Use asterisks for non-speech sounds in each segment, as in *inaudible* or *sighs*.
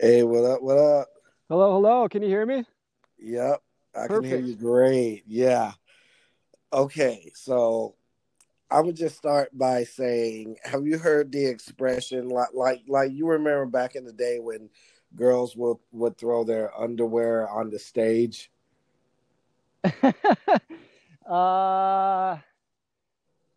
Hey, what up? What up? Hello, hello. Can you hear me? Yep, I can hear you great. Yeah. Okay, so I would just start by saying, have you heard the expression like like like you remember back in the day when girls would would throw their underwear on the stage? *laughs* uh,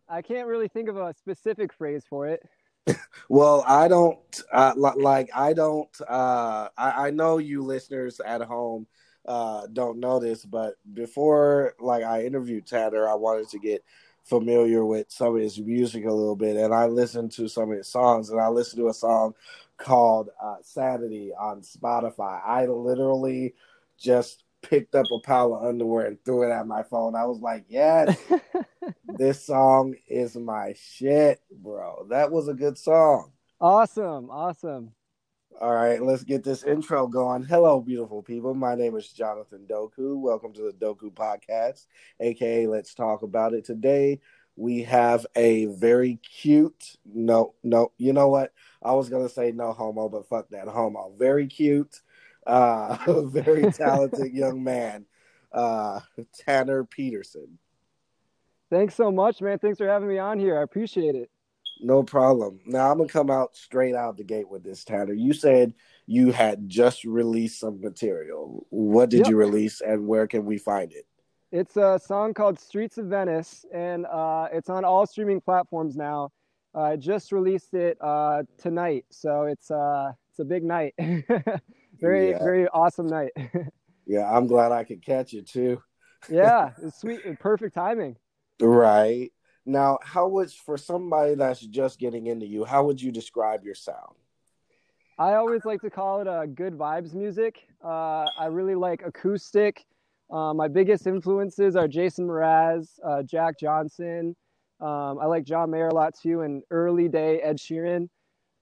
I can't really think of a specific phrase for it. *laughs* Well, I don't uh, like I don't uh I, I know you listeners at home uh don't know this, but before like I interviewed Tanner, I wanted to get familiar with some of his music a little bit and I listened to some of his songs and I listened to a song called uh Sanity on Spotify. I literally just picked up a pile of underwear and threw it at my phone. I was like, "Yes, *laughs* this song is my shit, bro. That was a good song." awesome, awesome. All right, let's get this intro going. Hello, beautiful people. My name is Jonathan Doku. Welcome to the Doku Podcast, aka Let's Talk About It. Today, we have a very cute, no, no, you know what? I was going to say no homo, but fuck that homo. Very cute, uh, *laughs* a very talented young man, uh, Tanner Peterson. Thanks so much, man. Thanks for having me on here. I appreciate it. No problem. Now I'm gonna come out straight out the gate with this, Tanner. You said you had just released some material. What did Yep. you release, and where can we find it? It's a song called Streets of Venice, and uh, it's on all streaming platforms now. I just released it uh, tonight, so it's uh, it's a big night. *laughs* very, Yeah. very awesome night. *laughs* Yeah, I'm glad I could catch it too. yeah, *laughs* it's sweet, and perfect timing. Right now, how would for somebody that's just getting into you, how would you describe your sound? I always like to call it a good vibes music. Uh, I really like acoustic. Uh, my biggest influences are Jason Mraz, uh, Jack Johnson. Um, I like John Mayer a lot too, and early day Ed Sheeran,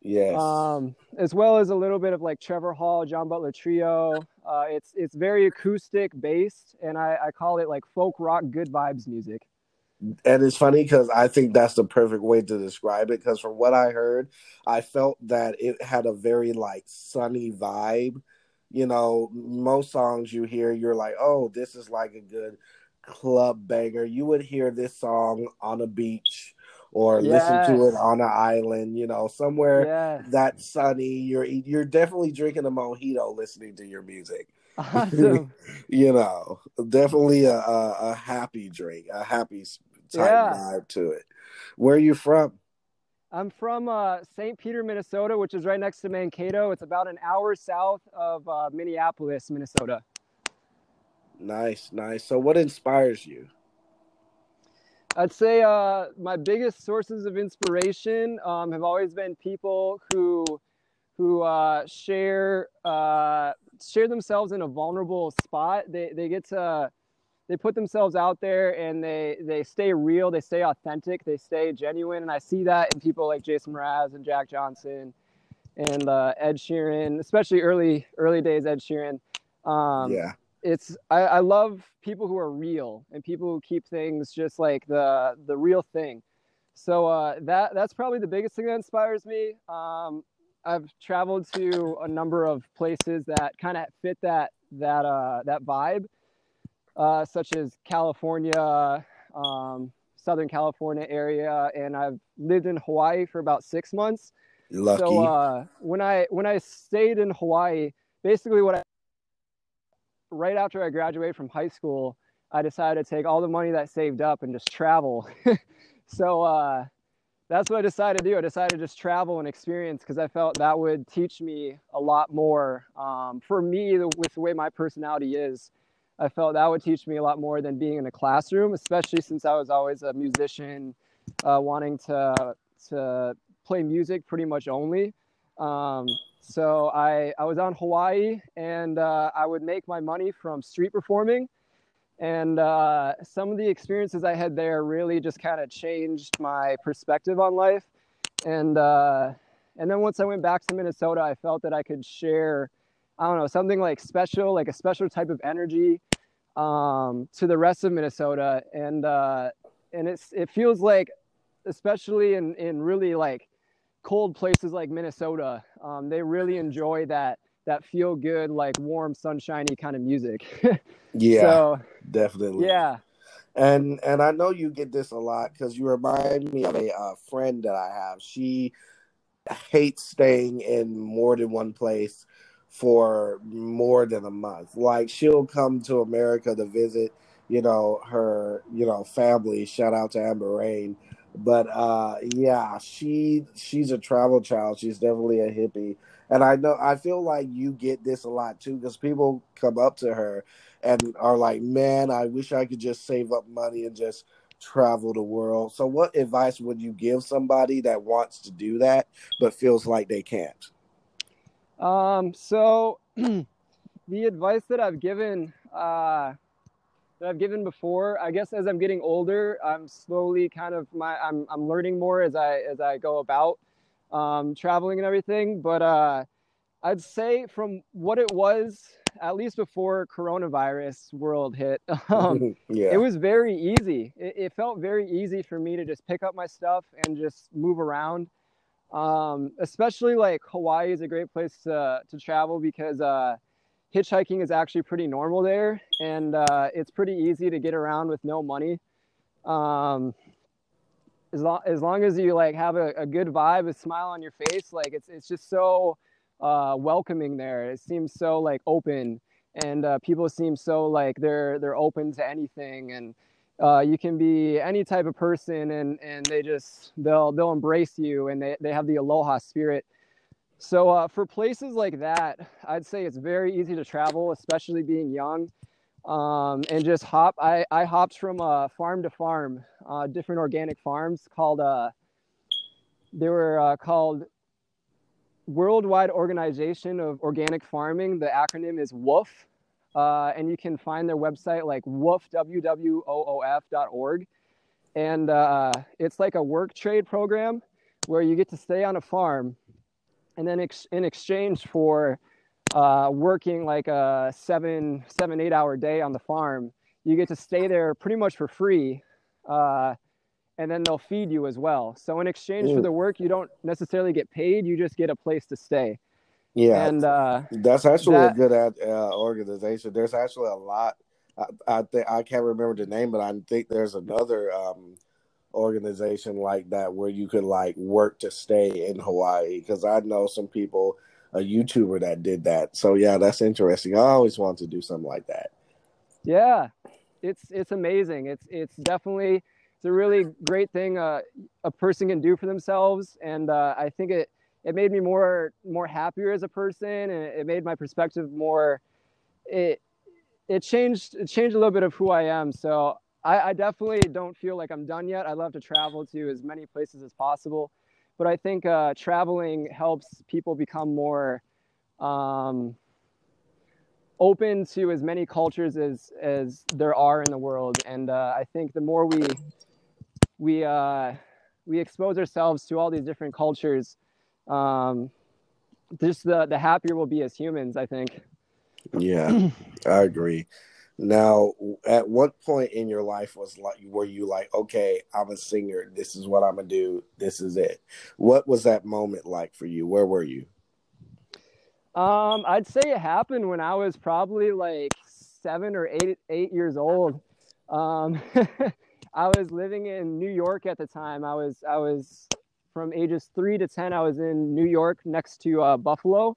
Yes. um, as well as a little bit of like Trevor Hall, John Butler Trio. Uh, it's it's very acoustic based, and I, I call it like folk rock good vibes music. And it's funny because I think that's the perfect way to describe it. Because from what I heard, I felt that it had a very like sunny vibe. You know, most songs you hear, you're like, oh, this is like a good club banger. You would hear this song on a beach or listen to it on an island. You know, somewhere Yeah, that's sunny. You're you're definitely drinking a mojito listening to your music. awesome. *laughs* you know, definitely a, a, a happy drink, a happy type Yeah. vibe to it. Where are you from? I'm from uh, St. Peter, Minnesota, which is right next to Mankato. It's about an hour south of uh, Minneapolis, Minnesota. Nice, nice. So, what inspires you? I'd say uh, my biggest sources of inspiration um, have always been people who who uh, share uh, share themselves in a vulnerable spot. They they get to they put themselves out there and they they stay real. They stay authentic. They stay genuine. And I see that in people like Jason Mraz and Jack Johnson and uh, Ed Sheeran, especially early early days Ed Sheeran. Um, yeah, it's I, I love people who are real and people who keep things just like the the real thing. So uh, that that's probably the biggest thing that inspires me. Um, I've traveled to a number of places that kind of fit that that uh, that vibe, uh, such as California, um, Southern California area, and I've lived in Hawaii for about six months. lucky. So uh, when I when I stayed in Hawaii, basically what I right after I graduated from high school, I decided to take all the money that I saved up and just travel. *laughs* so uh, that's what I decided to do. I decided to just travel and experience because I felt that would teach me a lot more. Um, for me, with the way my personality is, I felt that would teach me a lot more than being in a classroom, especially since I was always a musician, uh, wanting to to play music pretty much only. Um, so I, I was on Hawaii and uh, I would make my money from street performing. And uh, some of the experiences I had there really just kind of changed my perspective on life. And, uh, and then once I went back to Minnesota, I felt that I could share, I don't know, something like special, like a special type of energy um, to the rest of Minnesota. And, uh, and it's, it feels like, especially in, in really like cold places like Minnesota, um, they really enjoy that that feel good, like warm, sunshiny kind of music. *laughs* yeah, so, definitely. Yeah. And and I know you get this a lot because you remind me of a uh, friend that I have. She hates staying in more than one place for more than a month. Like she'll come to America to visit, you know, her, you know, family. Shout out to Amber Rain. But uh yeah, she she's a travel child. She's definitely a hippie. And I know I feel like you get this a lot too because people come up to her and are like, "Man, I wish I could just save up money and just travel the world." So what advice would you give somebody that wants to do that but feels like they can't? Um, so *clears throat* the advice that I've given, uh, that I've given before, I guess as I'm getting older, I'm slowly kind of my, I'm, I'm learning more as I, as I go about, um, traveling and everything. But, uh, I'd say from what it was, at least before coronavirus world hit, *laughs* um, *laughs* yeah. it was very easy. It, it felt very easy for me to just pick up my stuff and just move around um, especially like Hawaii is a great place to, to travel because uh, hitchhiking is actually pretty normal there and uh, it's pretty easy to get around with no money. Um, as, long, as long as you like have a, a, good vibe, a smile on your face, like it's, it's just so uh, welcoming there. It seems so like open and uh, people seem so like they're, they're open to anything. And uh, you can be any type of person and and they just they'll they'll embrace you and they, they have the aloha spirit so uh, for places like that i'd say it's very easy to travel especially being young um, and just hop i i hopped from uh, farm to farm uh, different organic farms called uh they were uh, called worldwide organization of organic farming the acronym is WOOF, uh, and you can find their website like woof, W-W-O-O-F.org. And it's like a work trade program where you get to stay on a farm and then ex- in exchange for uh, working like a seven, seven, eight hour day on the farm, you get to stay there pretty much for free. Uh, and then they'll feed you as well. So in exchange Ooh. for the work, you don't necessarily get paid. You just get a place to stay. Yeah, and uh, that's actually that, a good uh, organization. There's actually a lot. I, I think I can't remember the name, but I think there's another um, organization like that where you could like work to stay in Hawaii. Because I know some people, a YouTuber that did that. So yeah, that's interesting. I always want to do something like that. Yeah, it's it's amazing. It's it's definitely it's a really great thing uh, a person can do for themselves, and uh, I think it it made me more more happier as a person and it made my perspective more it it changed it changed a little bit of who I am. So I, I definitely don't feel like I'm done yet. I love to travel to as many places as possible, but I think uh, traveling helps people become more um, open to as many cultures as as there are in the world. And uh, I think the more we we uh, we expose ourselves to all these different cultures, um, just the the happier we'll be as humans. I think. Yeah, *clears throat* I agree. Now, at what point in your life was like were you like, okay, I'm a singer. This is what I'm gonna do. This is it. What was that moment like for you? Where were you? Um, I'd say it happened when I was probably like seven or eight eight years old. Um, *laughs* I was living in New York at the time. I was I was from ages three to 10, I was in New York next to uh, Buffalo.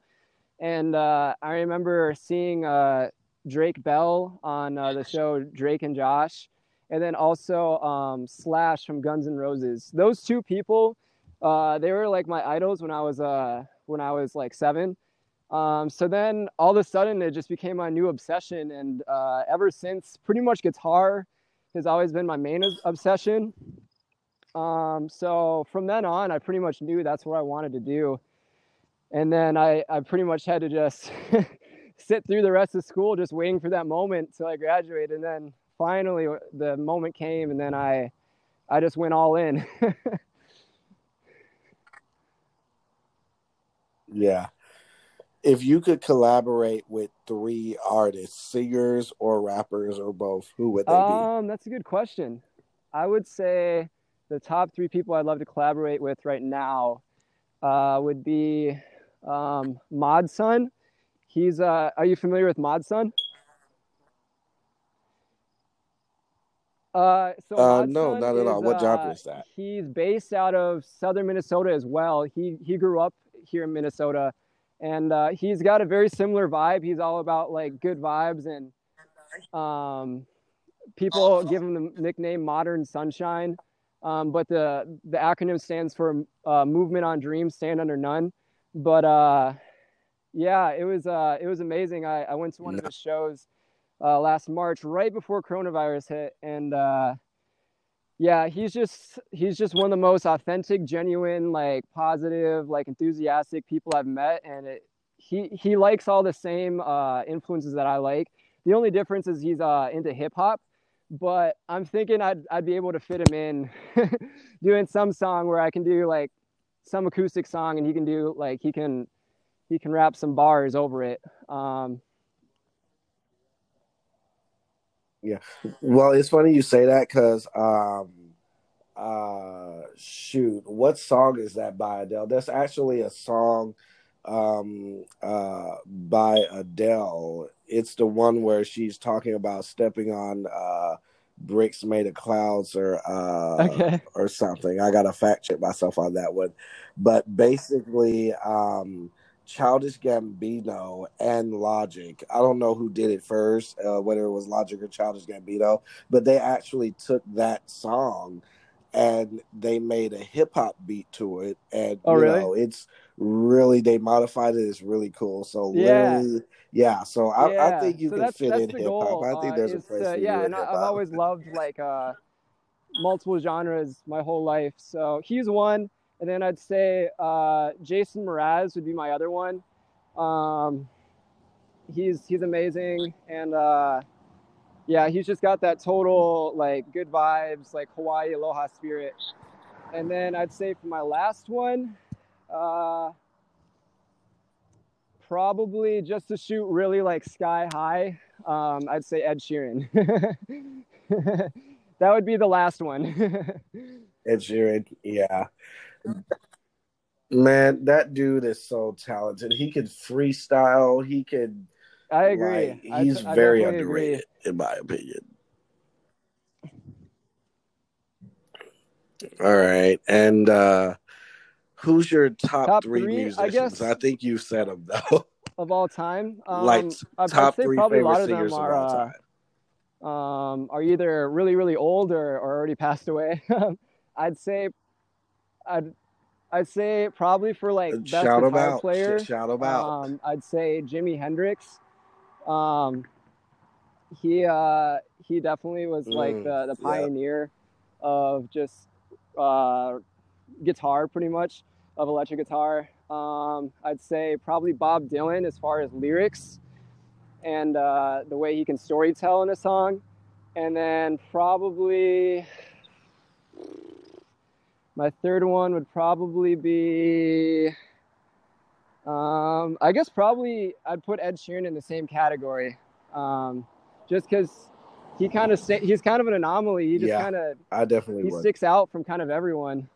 And uh, I remember seeing uh, Drake Bell on uh, the show Drake and Josh, and then also um, Slash from Guns N' Roses. Those two people, uh, they were like my idols when I was uh, when I was like seven. Um, so then all of a sudden it just became my new obsession, and ever since, pretty much guitar has always been my main obsession. Um, so from then on, I pretty much knew that's what I wanted to do. And then I, I pretty much had to just *laughs* sit through the rest of school, just waiting for that moment till I graduated. And then finally the moment came and then I, I just went all in. *laughs* yeah. If you could collaborate with three artists, singers or rappers or both, who would they be? Um, that's a good question. I would say the top three people I'd love to collaborate with right now uh, would be um, Mod Sun. He's uh, are you familiar with Mod Sun? Uh, so Uh, no, not at all. What genre uh, is that? He's based out of southern Minnesota as well. He he grew up here in Minnesota, and uh, he's got a very similar vibe. He's all about like good vibes and um, people give him the nickname Modern Sunshine. Um, but the the acronym stands for uh, Movement on Dreams, Stand Under None. But uh, yeah, it was uh, it was amazing. I, I went to one of his shows uh, last March, right before coronavirus hit, and uh, yeah, he's just he's just one of the most authentic, genuine, like positive, like enthusiastic people I've met, and it, he he likes all the same uh, influences that I like. The only difference is he's uh, into hip hop, but I'm thinking I'd I'd be able to fit him in *laughs* doing some song where I can do like some acoustic song, and he can do like he can he can rap some bars over it. Um, yeah. Well, it's funny you say that because, um, uh, shoot, what song is that by Adele? That's actually a song, um, uh, by Adele. It's the one where she's talking about stepping on, uh, bricks made of clouds or, uh, okay. or something. I gotta fact check myself on that one. But basically, um, Childish Gambino and Logic. I don't know who did it first, uh, whether it was Logic or Childish Gambino, but they actually took that song and they made a hip hop beat to it. And Oh, you really? know, it's really they modified it. It's really cool. So Yeah. yeah. So I, I think you so can that's fit that's in hip hop. I think uh, there's a place to- for yeah, and I've always loved like uh, multiple genres my whole life. So he's one, and then I'd say uh, Jason Mraz would be my other one. Um, he's he's amazing, and uh, yeah, he's just got that total like good vibes, like Hawaii aloha spirit. And then I'd say for my last one, uh, probably just to shoot really like sky high, um, I'd say Ed Sheeran. *laughs* that would be the last one. *laughs* Ed Sheeran, yeah. Man, that dude is so talented. He could freestyle. He could. I agree. Like, he's I very definitely agree. underrated, in my opinion. All right, and uh who's your top, Top three, three, I musicians? guess- I think you said them though. *laughs* Of all time, um, like I'd- I'd top three probably a favorite of singers of are, all uh, time. um, are either really really old or, or already passed away. *laughs* I'd say, I'd I'd say probably for like best Shout guitar out. player. Shout out. Um, I'd say Jimi Hendrix. Um, he uh, he definitely was like Mm, the, the yeah. pioneer of just uh, guitar, pretty much of electric guitar. Um, I'd say probably Bob Dylan as far as lyrics and uh, the way he can story tell in a song, and then probably my third one would probably be. Um, I guess probably I'd put Ed Sheeran in the same category, um, just because he kind of he's kind of an anomaly. He just Yeah. kind of I definitely he would. sticks out from kind of everyone.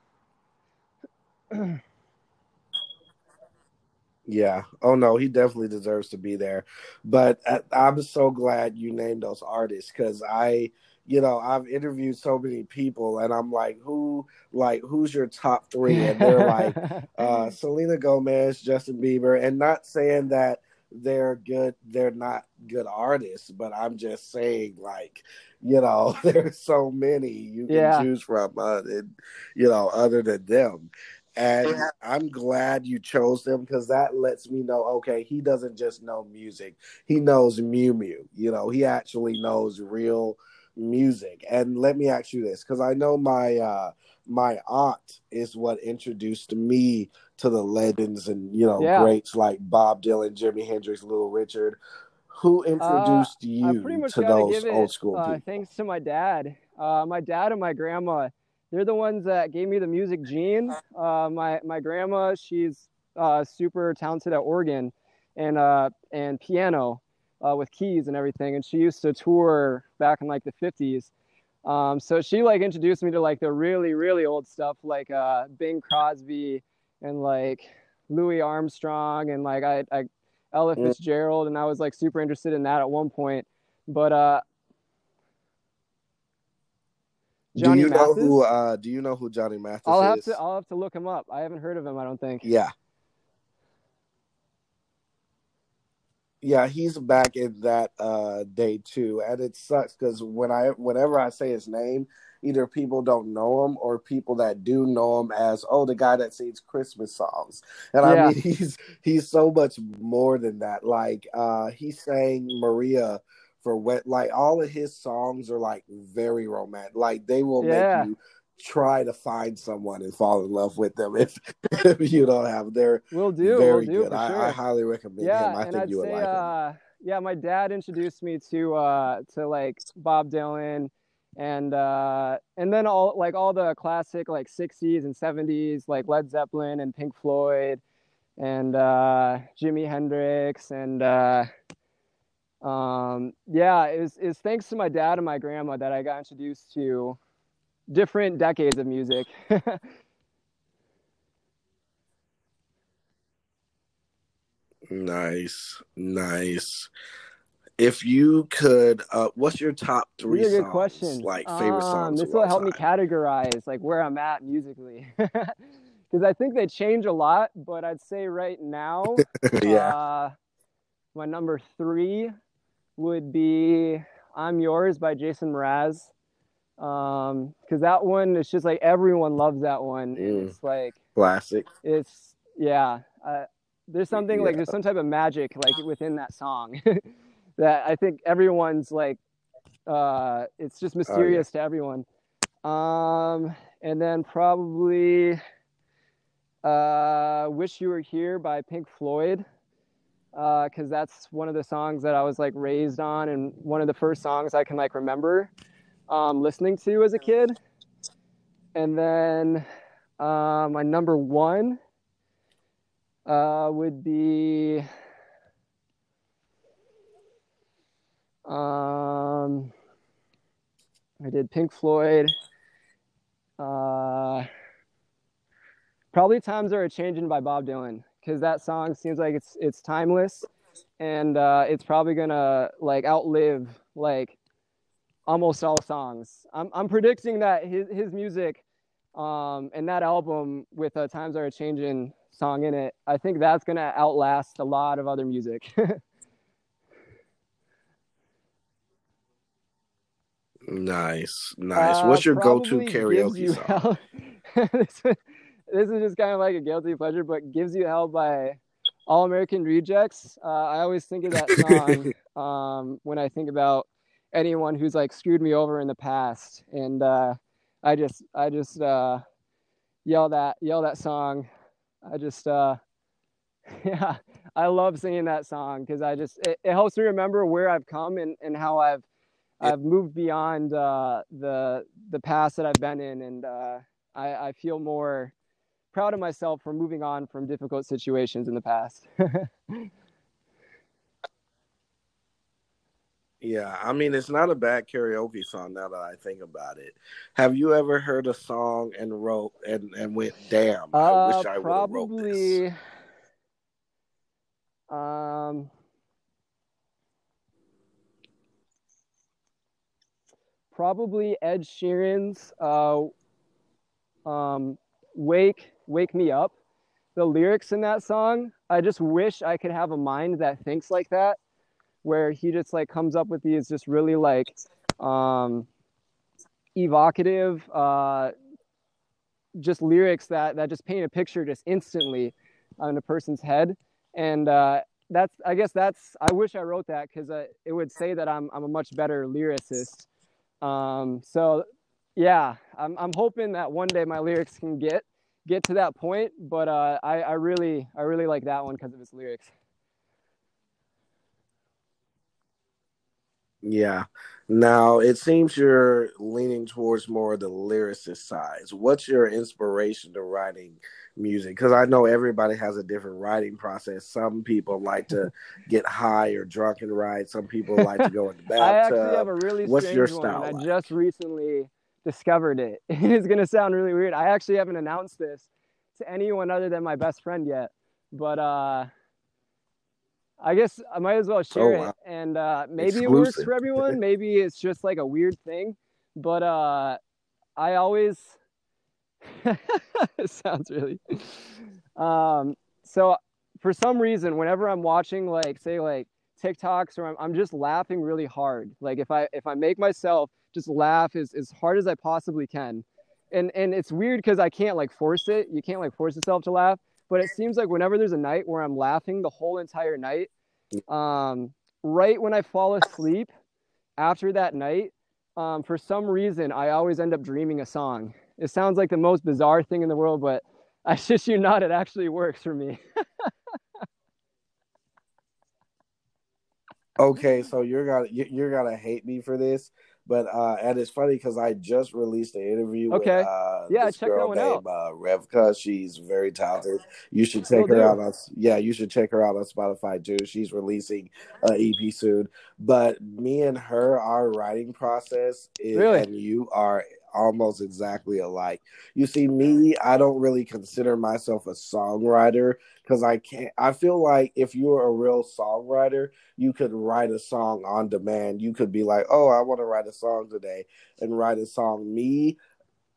*clears throat* Yeah. Oh no, he definitely deserves to be there. But I, I'm so glad you named those artists because I, you know, I've interviewed so many people, and I'm like, who, like, who's your top three? And they're like, *laughs* uh, Selena Gomez, Justin Bieber, and not saying that they're good, they're not good artists, but I'm just saying, like, you know, *laughs* there's so many you can Yeah. choose from, uh, and, you know, other than them. And I'm glad you chose them because that lets me know, okay, he doesn't just know music; he knows Mew Mew. You know, he actually knows real music. And let me ask you this, because I know my uh, my aunt is what introduced me to the legends and you know Yeah. greats like Bob Dylan, Jimi Hendrix, Little Richard. Who introduced I you to those give it old school uh, people? thanks to my dad. Uh, my dad and my grandma, they're the ones that gave me the music gene. Uh, my my grandma, she's uh, super talented at organ and uh, and piano uh, with keys and everything, and she used to tour back in like the 50s. Um, so she like introduced me to like the really really old stuff like uh, Bing Crosby and like Louis Armstrong and like I, I Ella Fitzgerald, and I was like super interested in that at one point. But uh, Johnny do you Mathis? know who? Uh, do you know who Johnny Mathis I'll have is? to. I'll have to look him up. I haven't heard of him. I don't think. Yeah. Yeah, he's back in that uh, day too, and it sucks because when I, whenever I say his name, either people don't know him or people that do know him as oh the guy that sings Christmas songs. And yeah. I mean *laughs* he's he's so much more than that. Like uh, he sang Maria for what like all of his songs are like very romantic. Like they will yeah. make you try to find someone and fall in love with them if, *laughs* if you don't have they're we'll do very we'll do good. I, sure. I, highly recommend yeah, him. I think I'd you would say, like uh, him yeah my dad introduced me to uh to like bob dylan and uh and then all like all the classic like 60s and 70s like led zeppelin and pink floyd and uh jimi hendrix and uh um, yeah, it was, it was thanks to my dad and my grandma that I got introduced to different decades of music. *laughs* nice, nice. If you could, uh, what's your top three Really good songs? question. Like favorite Um, songs this will help me categorize like where I'm at musically. *laughs* Because I think they change a lot, but I'd say right now, *laughs* yeah, uh, my number three would be I'm Yours by Jason Mraz. Um, because that one is just like everyone loves that one. Mm. It's like classic. it's yeah. Uh, there's something like there's some type of magic like within that song *laughs* that I think everyone's like uh it's just oh yeah. mysterious to everyone. Um and then probably uh Wish You Were Here by Pink Floyd because that's one of the songs that I was like raised on and one of the first songs I can like remember um, listening to as a kid. And then uh, my number one uh, would be um, I did Pink Floyd. Uh, probably Times Are Changing by Bob Dylan because that song seems like it's it's timeless and uh, it's probably gonna like outlive like almost all songs. I'm I'm predicting that his his music um, and that album with a Times Are Changing song in it, I think that's gonna outlast a lot of other music. *laughs* Nice, nice. uh, What's your go-to karaoke you song? *laughs* this, is, this is just kind of like a guilty pleasure, but gives you hell by All American Rejects. Uh, I always think of that song *laughs* um, when I think about anyone who's like screwed me over in the past, and uh, I just I just uh, yell that yell that song. I just uh, *laughs* yeah, I love singing that song because I just it, it helps me remember where I've come and, and how I've. I've moved beyond uh, the the past that I've been in, and uh, I, I feel more proud of myself for moving on from difficult situations in the past. *laughs* Yeah, I mean it's not a bad karaoke song now that I think about it. Have you ever heard a song and wrote and and went, "Damn, I uh, wish I would have wrote this." probably um, probably Ed Sheeran's uh, um, "Wake Wake Me Up." The lyrics in that song, I just wish I could have a mind that thinks like that, where he just like comes up with these just really like um, evocative, uh, just lyrics that that just paint a picture just instantly on a person's head, and uh, that's I guess that's I wish I wrote that because uh, it would say that I'm I'm a much better lyricist. Um, so yeah, I'm I'm hoping that one day my lyrics can get get to that point, but uh, I I really I really like that one because of its lyrics. Yeah. Now it seems you're leaning towards more of the lyricist side. What's your inspiration to writing music? Because I know everybody has a different writing process. Some people like to *laughs* get high or drunk and write. Some people like to go in the bathtub. *laughs* I actually have a really What's strange your one. style and I just recently discovered it. *laughs* It's gonna sound really weird. I actually haven't announced this to anyone other than my best friend yet, but uh, I guess I might as well share Oh, wow. it. And uh, maybe it works for *laughs* everyone. Maybe it's just like a weird thing. But uh, I always it *laughs* sounds really. Um, so for some reason, whenever I'm watching like say like TikToks or I'm, I'm just laughing really hard. Like if I if I make myself just laugh as, as hard as I possibly can. And and it's weird because I can't like force it. You can't like force yourself to laugh. But it seems like whenever there's a night where I'm laughing the whole entire night, um, right when I fall asleep after that night, um, for some reason I always end up dreaming a song. It sounds like the most bizarre thing in the world, but *laughs* I shit you not, it actually works for me. Okay, so you're gonna you- you're gonna hate me for this, but uh, and it's funny because I just released an interview Okay. with uh, Yeah, check that girl one out. uh, Revka. She's very talented. You should check her do. out on yeah, you should check her out on Spotify too. She's releasing an EP soon. But me and her, our writing process is, Really? and you are almost exactly alike. You see, me, I don't really consider myself a songwriter because I can't. I feel like if you're a real songwriter, you could write a song on demand. You could be like, "Oh, I want to write a song today," and write a song. Me,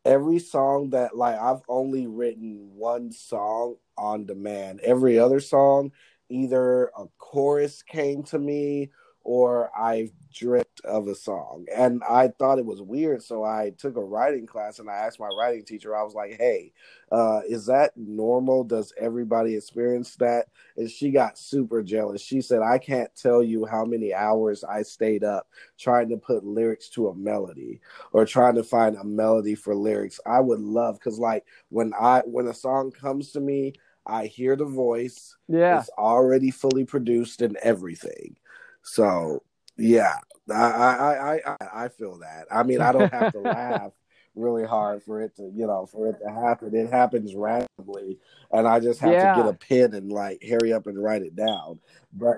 every song that like I've only written one song on demand. Every other song, either a chorus came to me or I dripped of a song. And I thought it was weird. So I took a writing class and I asked my writing teacher, I was like, hey, uh, is that normal? Does everybody experience that? And she got super jealous. She said, I can't tell you how many hours I stayed up trying to put lyrics to a melody or trying to find a melody for lyrics. I would love because like when I when a song comes to me, I hear the voice. Yeah. It's already fully produced and everything. So yeah, I I I I, I feel that. I mean, I don't have to laugh *laughs* really hard for it to you know for it to happen. It happens randomly, and I just have Yeah. to get a pen and like hurry up and write it down. But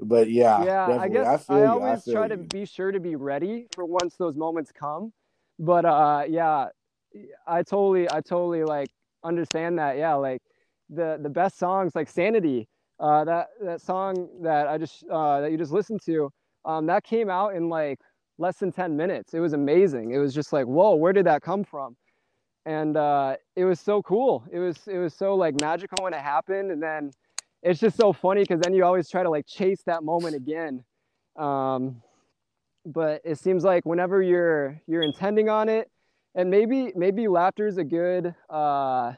but yeah, yeah, I guess I, I, you. I always feel try to be sure to be ready for once those moments come. But uh, yeah, I totally, I totally like understand that. Yeah, like the the best songs like Sanity, uh, that that song that I just uh, that you just listened to, um, that came out in like less than ten minutes. It was amazing. It was just like, whoa, where did that come from? And uh, it was so cool. It was it was so like magical when it happened, and then it's just so funny because then you always try to like chase that moment again. Um, but it seems like whenever you're you're intending on it, and maybe maybe laughter is a good uh,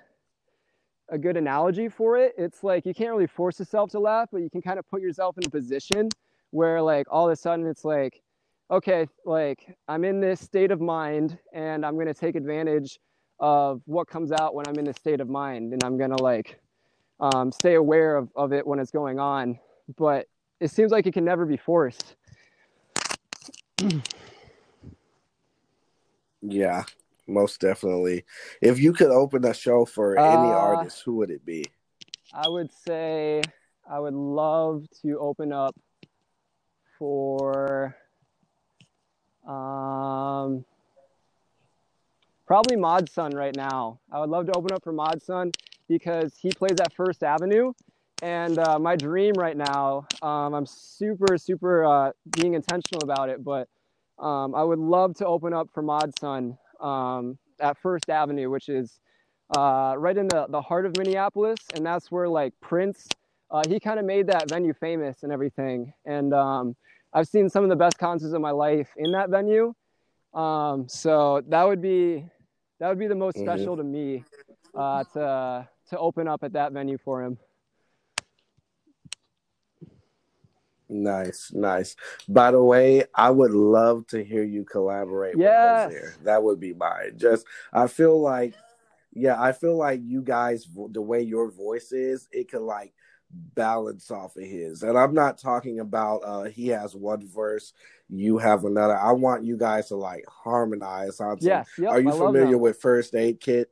a good analogy for it. It's like you can't really force yourself to laugh, but you can kind of put yourself in a position where like all of a sudden it's like, okay, like I'm in this state of mind and I'm gonna take advantage of what comes out when I'm in this state of mind, and I'm gonna like um, stay aware of, of it when it's going on. But it seems like it can never be forced. *clears throat* Yeah, most definitely. If you could open a show for any Uh, artist, who would it be? I would say I would love to open up for um, probably Mod Sun right now. I would love to open up for Mod Sun because he plays at First Avenue. And uh, my dream right now, um, I'm super, super uh, being intentional about it, but um, I would love to open up for Mod Sun um, at First Avenue, which is uh, right in the, the heart of Minneapolis. And that's where like Prince, uh, he kind of made that venue famous and everything. And um, I've seen some of the best concerts of my life in that venue. Um, so that would be that would be the most Mhm. special to me uh, to to open up at that venue for him. Nice, nice. By the way, I would love to hear you collaborate Yes. with Hozier. That would be mine. Just, I feel like, yeah, I feel like you guys, the way your voice is, it could like balance off of his. And I'm not talking about uh he has one verse, you have another. I want you guys to like harmonize on some. Yes, yep, Are you I familiar with First Aid Kit?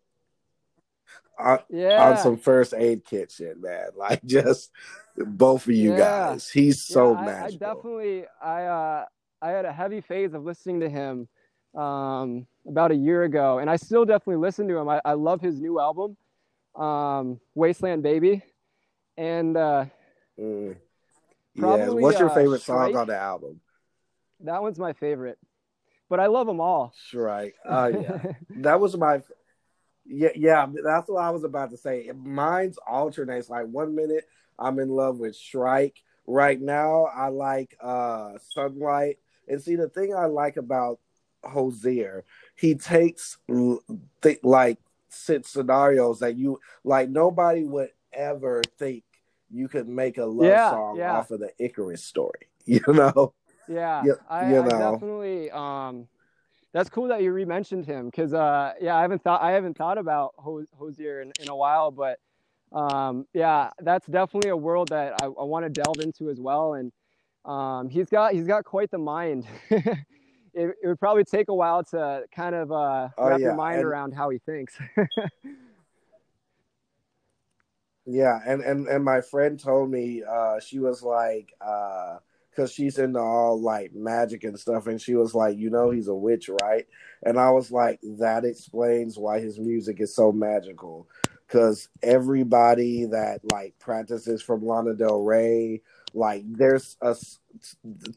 On, Yeah, on some first aid kit shit, man. *laughs* Like just both of you Yeah. guys. He's so yeah, I, I magical. definitely I uh, I had a heavy phase of listening to him um, about a year ago, and I still definitely listen to him. I, I love his new album, um, Wasteland Baby, and uh, Mm. Yeah. What's your uh, favorite song on the album? That one's my favorite, but I love them all. Strike. Oh *laughs* yeah. that was my yeah yeah that's what i was about to say mine's alternates like one minute i'm in love with strike right now i like uh sunlight and see the thing i like about Hozier he takes th- like scenarios that you like nobody would ever think you could make a love Yeah, song yeah. off of the icarus story *laughs* you know Yeah, You- I, you I know. definitely. Um, that's cool that you re-mentioned him because, uh, yeah, I haven't thought I haven't thought about Ho- Hozier in, in a while, but um, yeah, that's definitely a world that I, I want to delve into as well. And um, he's got he's got quite the mind. *laughs* it, it would probably take a while to kind of uh, Oh, wrap yeah, your mind and- around how he thinks. *laughs* Yeah, and and and my friend told me uh she was like uh cuz she's into all like magic and stuff and she was like, "You know he's a witch, right?" And I was like, "That explains why his music is so magical." Cuz everybody that like practices from Lana Del Rey, like there's a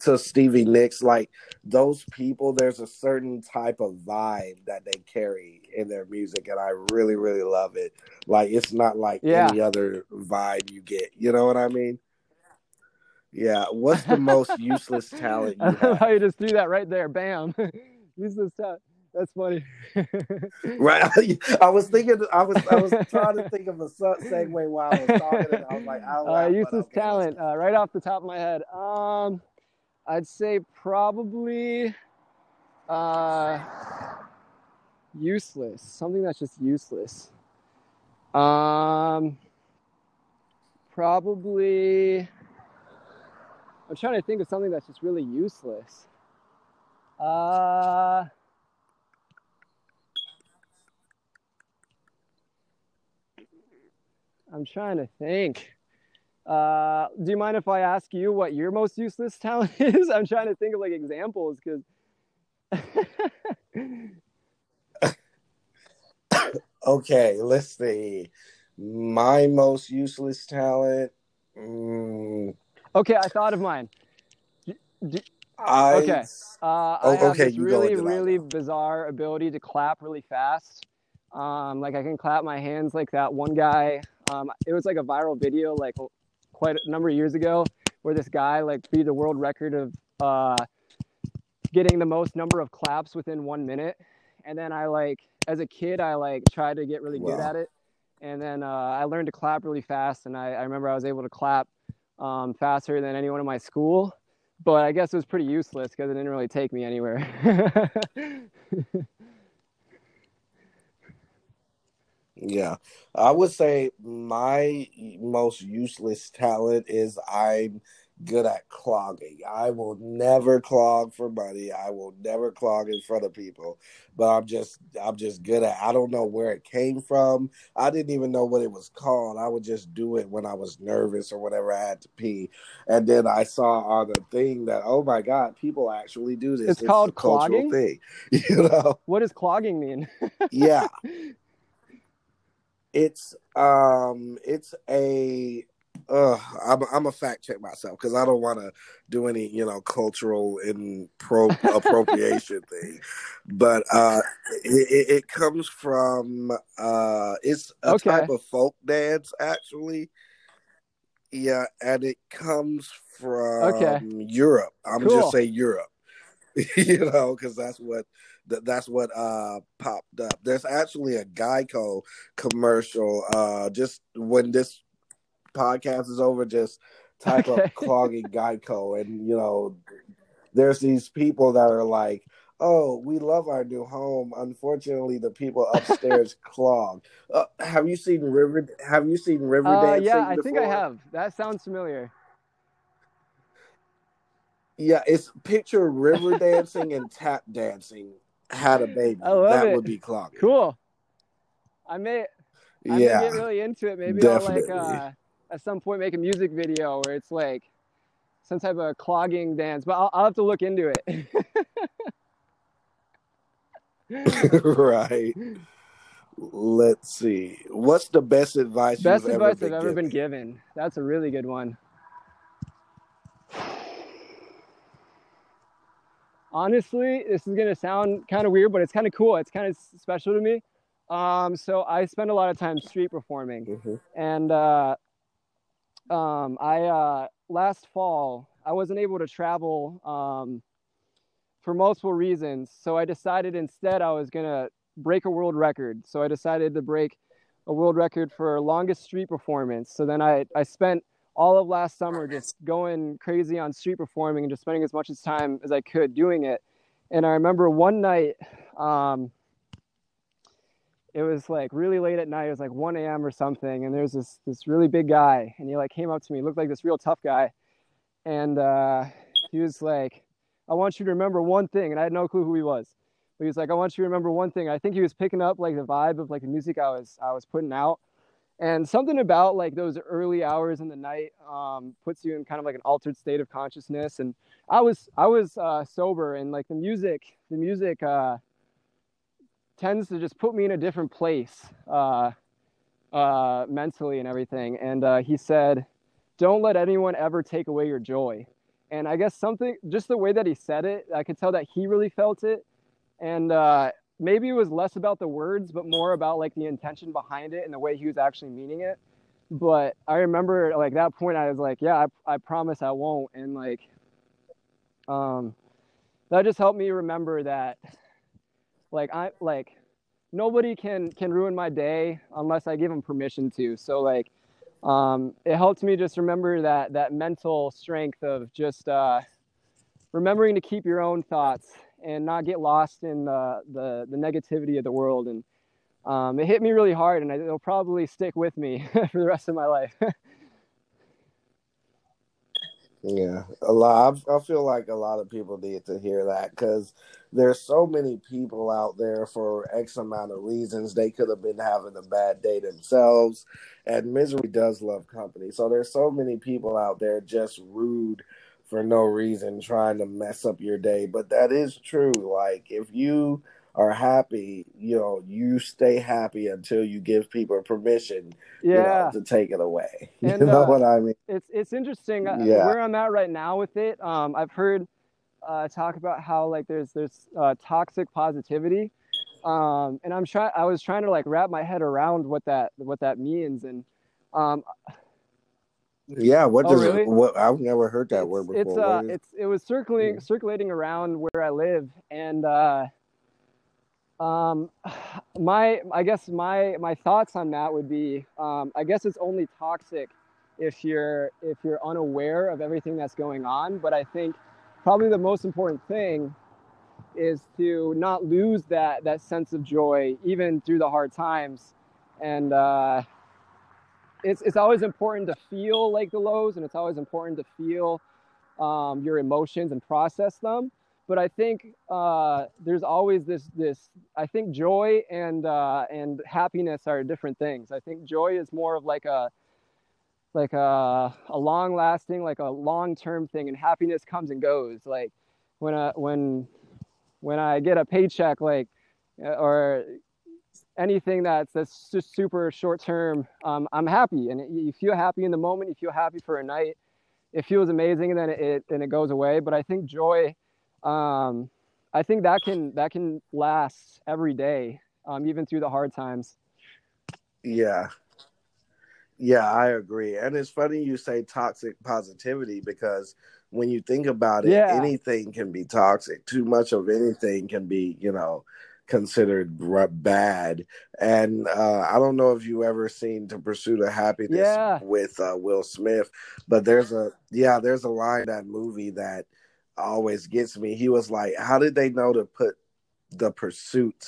to Stevie Nicks, like those people there's a certain type of vibe that they carry in their music and I really really love it. Like it's not like Yeah. any other vibe you get. You know what I mean? Yeah. What's the most *laughs* useless talent I you love how have? you just threw that right there. Bam. Use this time. That's funny. Right. *laughs* *laughs* I was thinking. I was. I was trying to think of a segue while I was talking, and I was like, I don't uh, know. useless talent, uh, right off the top of my head. Um, I'd say probably uh, useless. Something that's just useless. Um, probably. I'm trying to think of something that's just really useless. Uh, I'm trying to think. Uh, do you mind if I ask you what your most useless *laughs* talent is? I'm trying to think of like examples because. *laughs* Okay. Let's see. My most useless talent. Mm, okay, I thought of mine. I. Okay. Uh, I Oh, have okay, this really, really bizarre ability to clap really fast. Um, like I can clap my hands like that one guy. Um, it was like a viral video like quite a number of years ago where this guy like beat the world record of uh, getting the most number of claps within one minute. And then I like, as a kid, I like tried to get really good at it. And then uh, I learned to clap really fast. And I, I remember I was able to clap um, faster than anyone in my school. But I guess it was pretty useless because it didn't really take me anywhere. *laughs* Yeah, I would say my most useless talent is I'm good at clogging. I will never clog for money. I will never clog in front of people. But I'm just I'm just good at. I don't know where it came from. I didn't even know what it was called. I would just do it when I was nervous or whenever I had to pee. And then I saw on the thing that oh my god, people actually do this. It's is called a cultural clogging? thing. *laughs* You know? what does clogging mean? Yeah. *laughs* It's um it's a uh I'm I'm a fact check myself because I don't want to do any you know cultural and pro appropriation *laughs* thing, but uh it, it, it comes from uh it's a Okay. type of folk dance actually. Yeah, and it comes from Okay. Europe. I'm Cool. just say Europe, *laughs* you know, because that's what that, that's what uh popped up. There's actually a Geico commercial. Uh, just when this podcast is over, just type Okay. *laughs* up clogging Geico, and you know, there's these people that are like, "Oh, we love our new home. Unfortunately, the people upstairs *laughs* clog." Uh, have you seen River? Have you seen River Uh, Dancing? yeah, I think I have. That sounds familiar. Yeah, it's picture river dancing and tap dancing had a baby. That it. would be clogging. Cool. I may, I Yeah. may get really into it. Maybe I'll definitely. like uh, at some point make a music video where it's like some type of clogging dance, but I'll, I'll have to look into it. *laughs* *laughs* right. Let's see. What's the best advice Best you've advice ever I've ever given? been given. That's a really good one. Honestly, this is gonna sound kind of weird, but it's kind of cool. It's kind of special to me. Um, so I spend a lot of time street performing, Mhm. and uh, um, I uh, last fall I wasn't able to travel um, for multiple reasons. So I decided instead I was gonna break a world record. So I decided to break a world record for longest street performance. So then I I spent all of last summer just going crazy on street performing and just spending as much as time as I could doing it. And I remember one night, um, it was like really late at night. It was like 1 a.m. or something. And there's this this really big guy, and he like came up to me, looked like this real tough guy, and uh, he was like, "I want you to remember one thing." And I had no clue who he was, but he was like, "I want you to remember one thing." I think he was picking up like the vibe of like the music I was I was putting out, and something about like those early hours in the night um, puts you in kind of like an altered state of consciousness. And I was I was uh, sober, and like the music the music. Uh, tends to just put me in a different place uh, uh, mentally and everything. And uh, he said, "Don't let anyone ever take away your joy." And I guess something, just the way that he said it, I could tell that he really felt it. And uh, maybe it was less about the words, but more about like the intention behind it and the way he was actually meaning it. But I remember like that point, I was like, "Yeah, I, I promise I won't." And like, um, that just helped me remember that like i like nobody can can ruin my day unless i give them permission to so like um it helped me just remember that that mental strength of just uh remembering to keep your own thoughts and not get lost in the the, the negativity of the world and um, it hit me really hard and it'll probably stick with me *laughs* for the rest of my life *laughs* Yeah, a lot. I, I feel like a lot of people need to hear that because there's so many people out there for X amount of reasons. They could have been having a bad day themselves, and misery does love company. So there's so many people out there just rude for no reason, trying to mess up your day. But that is true. Like if you are happy, you know, you stay happy until you give people permission, you know, yeah to take it away. *laughs* And, you know uh, what I mean? it's it's interesting uh, Yeah. where I'm at right now with it. Um, I've heard uh, talk about how like there's there's uh, toxic positivity, um, and I'm trying. I was trying to like wrap my head around what that what that means, and um, Yeah, what Oh, does really? it, what I've never heard that word it's, before. it's uh is- it's it was circulating Yeah. circulating around where I live, and uh, um, *sighs* my I guess my my thoughts on that would be um, I guess it's only toxic if you're if you're unaware of everything that's going on. But I think probably the most important thing is to not lose that that sense of joy even through the hard times, and uh, it's it's always important to feel like the lows, and it's always important to feel um, your emotions and process them. But I think uh, there's always this this. I think joy and uh, and happiness are different things. I think joy is more of like a like a, a long lasting, like a long term thing, and happiness comes and goes. Like when I when when I get a paycheck, like uh, or anything that's that's just super short term, um, I'm happy, and it, you feel happy in the moment. You feel happy for a night. It feels amazing, and then it, it and it goes away. But I think joy, um, I think that can that can last every day, um, even through the hard times. yeah, yeah, I agree. And it's funny you say toxic positivity because when you think about it, Yeah. anything can be toxic. Too much of anything can be, you know, considered bad. And uh, I don't know if you ever seen To Pursue the Happiness Yeah. with uh, Will Smith, but there's a yeah, there's a line in that movie that always gets me. He was like, "How did they know to put the pursuit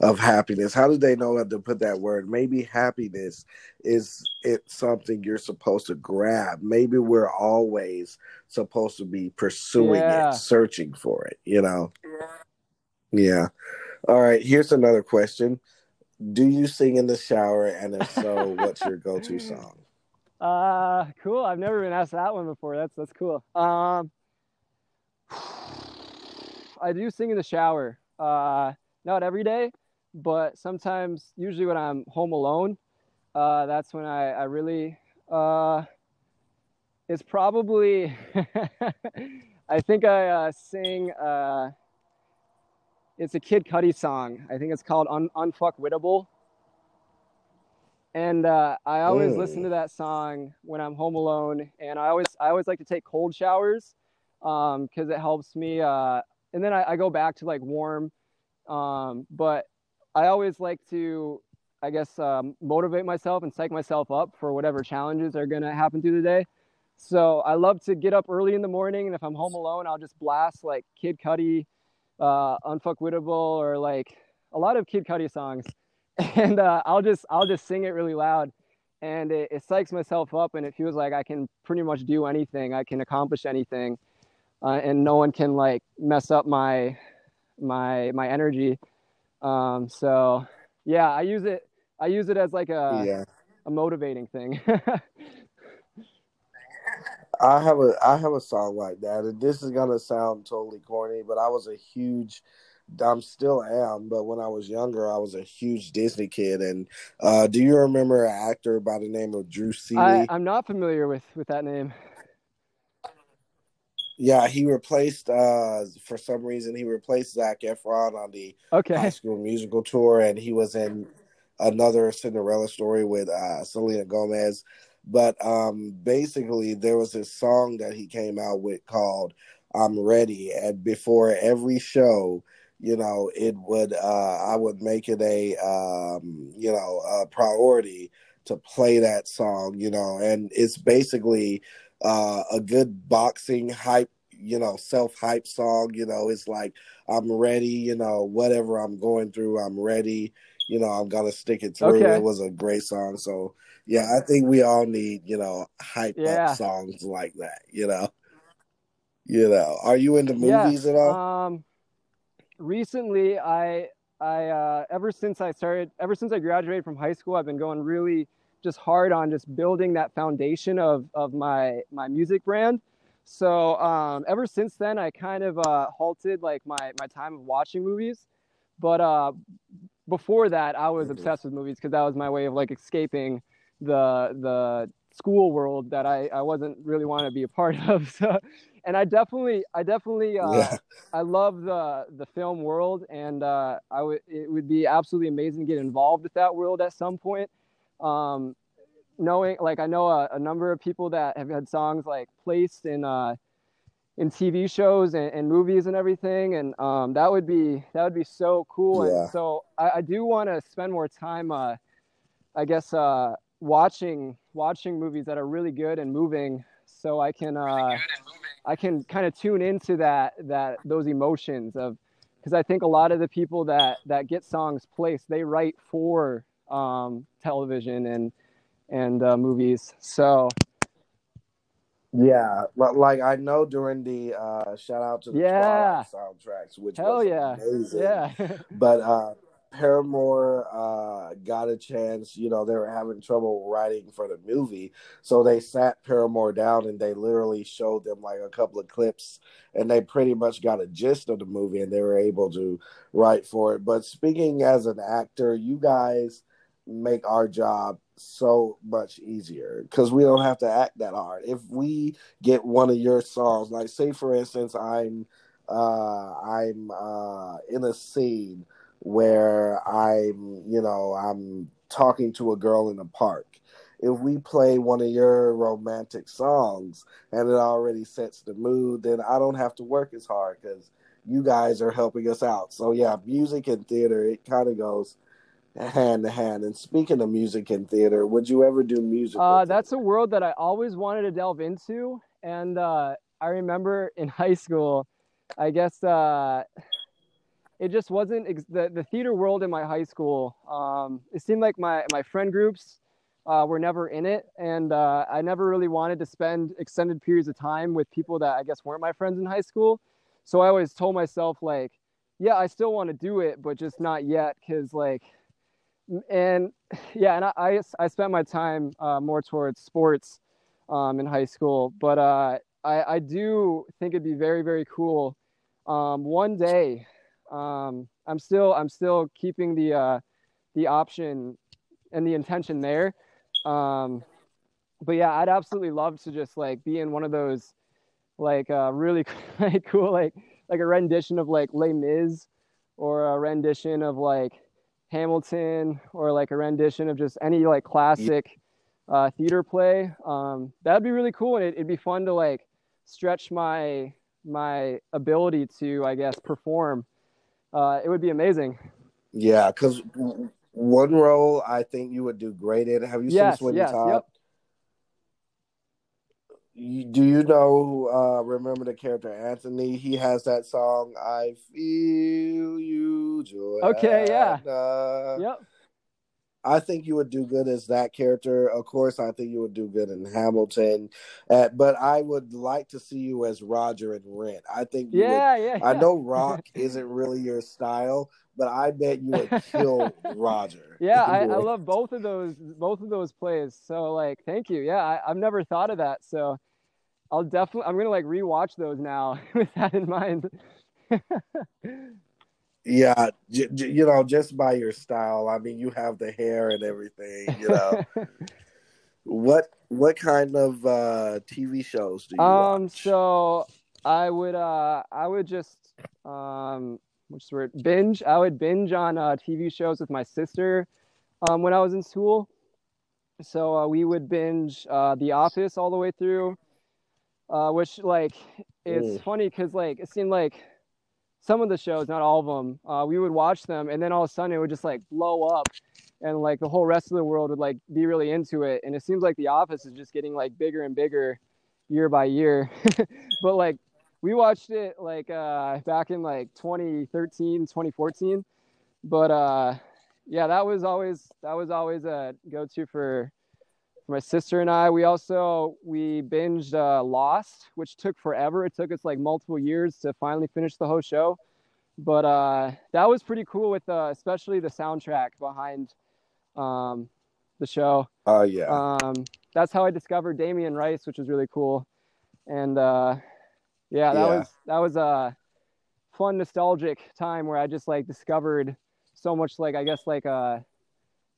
of happiness? How did they know how to put that word? Maybe happiness is it something you're supposed to grab. Maybe we're always supposed to be pursuing Yeah. it, searching for it. You know? Yeah. All right. Here's another question. Do you sing in the shower? And if so, *laughs* what's your go-to song? Uh, cool. I've never been asked that one before. That's that's cool. Um, *sighs* I do sing in the shower. Uh, not every day, but sometimes, usually when I'm home alone, uh, that's when I I really uh, it's probably *laughs* I think I uh, sing uh, it's a Kid Cudi song. I think it's called Un- Unfuckwittable. And uh, I always Mm. listen to that song when I'm home alone, and I always I always like to take cold showers because it helps me. Uh, and then I, I go back to like warm, um, but I always like to, I guess, um, motivate myself and psych myself up for whatever challenges are gonna happen through the day. So I love to get up early in the morning, and if I'm home alone, I'll just blast like Kid Cudi, uh, Unfuckwittable, or like a lot of Kid Cudi songs, *laughs* and uh, I'll just I'll just sing it really loud, and it, it psychs myself up, and it feels like I can pretty much do anything, I can accomplish anything, uh, and no one can like mess up my my my energy. Um, so yeah, I use it I use it as like a yeah. a motivating thing. *laughs* I have a I have a song like that, and this is gonna sound totally corny, but I was a huge, I'm still am, but when I was younger, I was a huge Disney kid. And uh, do you remember an actor by the name of Drew Seeley? I, I'm not familiar with with that name. yeah, he replaced uh, for some reason he replaced Zac Efron on the okay. High School Musical tour, and he was in another Cinderella story with uh, Selena Gomez. But um, basically, there was this song that he came out with called "I'm Ready," and before every show, you know, it would uh, I would make it a um, you know a priority to play that song, you know, and it's basically uh, a good boxing hype you know self hype song you know it's like i'm ready you know whatever i'm going through i'm ready you know i'm gonna stick it through Okay. it was a great song so yeah i think we all need you know hype Yeah. up songs like that you know you know are you into movies at all Um, recently, I I uh, ever since I started, ever since I graduated from high school, I've been going really just hard on just building that foundation of of my my music brand. So um, ever since then, I kind of uh, halted like my my time of watching movies. But uh, before that, I was Mhm. obsessed with movies because that was my way of like escaping the the school world that I, I wasn't really want to be a part *laughs* of. So, and I definitely I definitely uh, yeah I love the the film world, and uh, I would it would be absolutely amazing to get involved with that world at some point. Um, knowing like I know a, a number of people that have had songs like placed in uh, in TV shows and, and movies and everything, and um, that would be that would be so cool. Yeah. And so I, I do want to spend more time, uh, I guess, uh, watching watching movies that are really good and moving, so I can uh, I can kind of tune into that that those emotions of because I think a lot of the people that that get songs placed they write for um, television and and uh, movies. So yeah but like i know during the uh shout out to the Yeah. Twilight soundtracks which hell was yeah, amazing yeah, *laughs* but uh Paramore uh got a chance, you know, they were having trouble writing for the movie. So they sat Paramore down and they literally showed them like a couple of clips and they pretty much got a gist of the movie and they were able to write for it. But speaking as an actor, you guys make our job so much easier because we don't have to act that hard. If we get one of your songs, like say for instance, I'm uh I'm uh in a scene where I'm, you know, I'm talking to a girl in a park. If we play one of your romantic songs and it already sets the mood, then I don't have to work as hard because you guys are helping us out. So yeah, music and theater, it kind of goes hand to hand. And speaking of music and theater, would you ever do music? uh, that's a world that I always wanted to delve into, and uh, I remember in *laughs* high school, I guess uh, it just wasn't ex- the the theater world in my high school. Um, it seemed like my my friend groups uh, were never in it, and uh, I never really wanted to spend extended periods of time with people that I guess weren't my friends in high school. So I always told myself like, yeah, I still want to do it, but just not yet, because like, and yeah, and I I, I spent my time uh, more towards sports um, in high school, but uh, I I do think it'd be very very cool um, one day um, I'm still I'm still keeping the uh, the option and the intention there. Um, but yeah, I'd absolutely love to just like be in one of those like uh, really *laughs* cool like like a rendition of like Les Mis or a rendition of like Hamilton or like a rendition of just any like classic uh, theater play. Um, that'd be really cool, and it, it'd be fun to like stretch my my ability to, I guess, perform. Uh, it would be amazing. Yeah, because one role I think you would do great in. Have you Yes, seen Sweeney yes, Todd? yep. You, do you know? Uh, remember the character Anthony? He has that song "I Feel You, Joanna." Okay, yeah. Yep. I think you would do good as that character. Of course, I think you would do good in Hamilton, uh, but I would like to see you as Roger and Rent. I think you would Yeah, yeah, I know *laughs* rock isn't really your style, but I bet you would *laughs* kill Roger. Yeah, I, I love both of those both of those plays. So like, thank you. Yeah, I, I've never thought of that. So I'll definitely I'm gonna like rewatch those now *laughs* with that in mind. *laughs* Yeah, j- j- you know, just by your style. I mean, you have the hair and everything. You know, *laughs* what what kind of uh, TV shows do you um, watch? so I would uh I would just um the word binge. I would binge on uh, TV shows with my sister um when I was in school. So uh, we would binge uh, The Office all the way through, uh, which like it's Mm. funny because like it seemed like some of the shows, not all of them, uh, we would watch them and then all of a sudden it would just like blow up, and like the whole rest of the world would like be really into it, and it seems like The Office is just getting like bigger and bigger year by year, *laughs* but like we watched it like uh, back in like 2013, 2014, but uh, yeah, that was always that was always a go-to for for my sister and I. We also we binged uh, Lost, which took forever. It took us like multiple years to finally finish the whole show, but uh, that was pretty cool with uh, especially the soundtrack behind um, the show. Oh yeah, Um, that's how I discovered Damien Rice, which was really cool. And uh, yeah, that Yeah. was that was a fun nostalgic time where I just like discovered so much like I guess like uh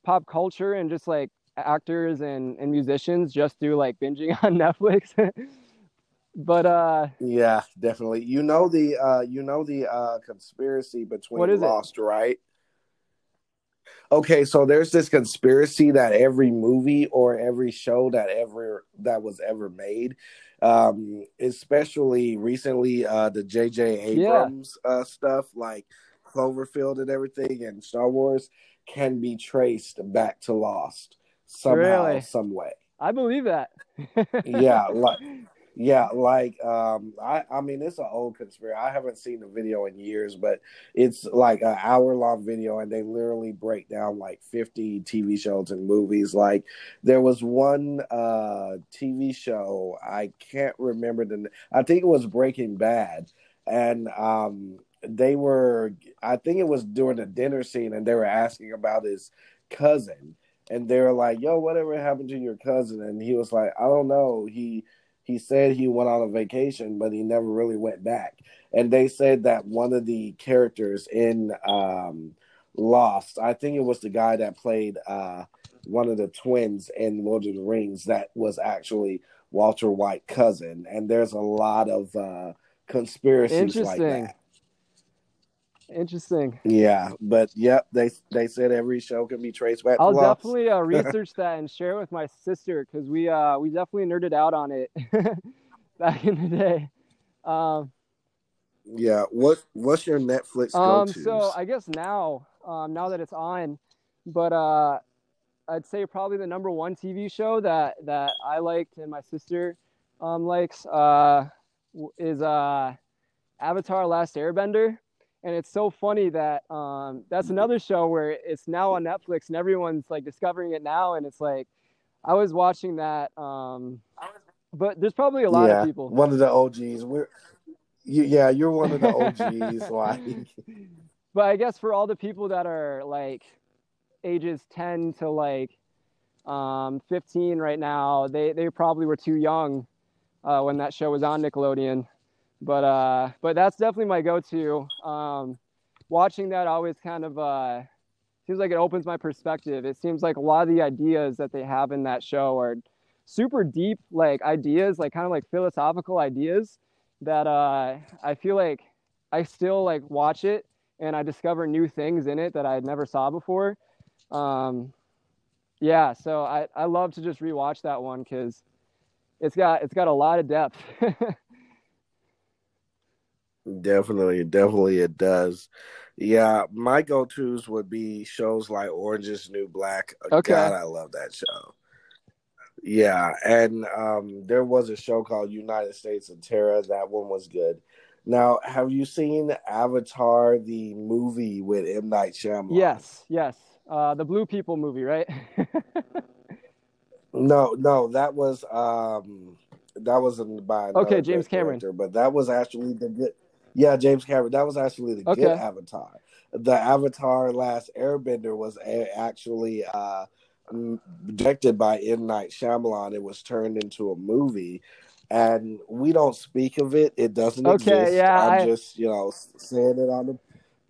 pop culture and just like actors and, and musicians just through like binging *laughs* on Netflix. but uh yeah, definitely. You know the uh, you know the uh, conspiracy between What is it? Lost, right? Okay, so there's this conspiracy that every movie or every show that ever that was ever made, um, especially recently, uh, the J.J. Yeah. Abrams uh, stuff like Cloverfield and everything, and Star Wars can be traced back to Lost somehow, Really? some way. I believe that. Yeah, *laughs* like yeah, like um, I I mean it's an old conspiracy. I haven't seen the video in years, but it's like an hour long video, and they literally break down like fifty TV shows and movies. Like there was one uh TV show I can't remember the. I think it was Breaking Bad, and um they were I think it was during the dinner scene, and they were asking about his cousin. And they were like, "Yo, whatever happened to your cousin?" And he was like, "I don't know. He he said he went on a vacation, but he never really went back. And they said that one of the characters in um, Lost, I think it was the guy that played uh, one of the twins in Lord of the Rings, that was actually Walter White cousin. And there's a lot of uh, conspiracies like that. Interesting. Yeah, but yep, they they said every show can be traced back to. I'll definitely uh, *laughs* research that and share it with my sister because we uh we definitely nerded out on it *laughs* back in the day. Um, Yeah, what what's your Netflix um go-tos? so I guess now um now that it's on, but uh I'd say probably the number one TV show that that I liked and my sister um likes uh is uh Avatar: Last Airbender. And it's so funny that um, that's another show where it's now on Netflix and everyone's like discovering it now. And it's like, I was watching that, um, but there's probably a lot yeah, of people. one of the OGs. We're you, yeah, you're one of the OGs. *laughs* like But I guess for all the people that are like ages 10 to like um, 15 right now, they, they probably were too young uh, when that show was on Nickelodeon. But uh, but that's definitely my go-to. Um, watching that always kind of uh, seems like it opens my perspective. It seems like a lot of the ideas that they have in that show are super deep, like ideas, like kind of like philosophical ideas that uh, I feel like I still like watch it and I discover new things in it that I never saw before. Um, yeah, so I, I love to just rewatch that one because it's got it's got a lot of depth. *laughs* definitely, definitely, it does. Yeah, my go tos would be shows like Orange is New Black. Okay. God, I love that show. Yeah, and um, there was a show called United States of Tara. That one was good. Now, have you seen Avatar, the movie with M Night Shyamalan? yes, yes. Uh, the Blue People movie, right? *laughs* No, no, that was um, that was by Okay, James Cameron. but that was actually the good. Yeah, James Cameron. That was actually the good Avatar. The Avatar: Last Airbender was a- actually uh, directed by M Night Shyamalan. It was turned into a movie, and we don't speak of it. It doesn't Okay, exist. yeah, I'm I- just you know saying it on the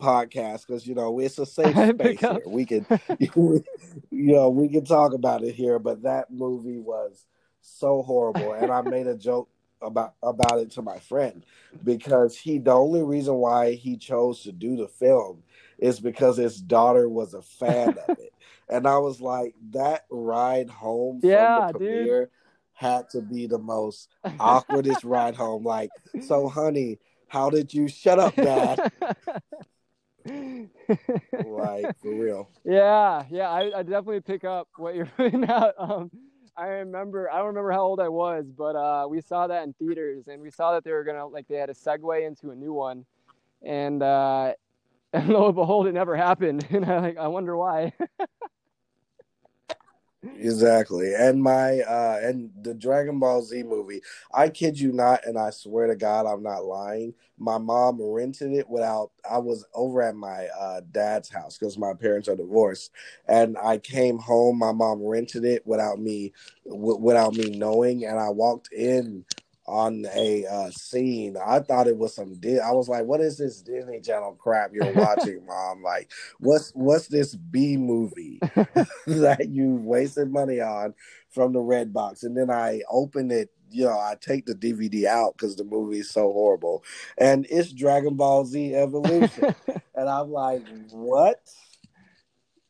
podcast because you know it's a safe *laughs* space here. We can, *laughs* *laughs* you know, we can talk about it here. But that movie was so horrible, and I made a joke about about it to my friend because he the only reason why he chose to do the film is because his daughter was a fan of it, and I was like, that ride home from Yeah, the dude. had to be the most *laughs* awkwardest ride home. Like, so honey, how did you shut up, dad? *laughs* like for real. yeah, yeah. I, I definitely pick up what you're putting out. Um, I remember, I don't remember how old I was, but uh, we saw that in theaters, and we saw that they were gonna like they had a segue into a new one, and uh, *laughs* and lo and behold, it never happened. *laughs* And I like, I wonder why. *laughs* Exactly. And my uh and the Dragon Ball Z movie, I kid you not, and I swear to God I'm not lying. My mom rented it without I was over at my uh dad's house because my parents are divorced. And I came home, my mom rented it without me w- without me knowing, and I walked in on a uh, scene. I thought it was some. Di- I was like, "What is this Disney Channel crap you're *laughs* watching, mom? Like, what's what's this B movie *laughs* *laughs* that you wasted money on from the red box?" And then I open it. You know, I take the DVD out because the movie is so horrible, and it's Dragon Ball Z Evolution, and I'm like, "What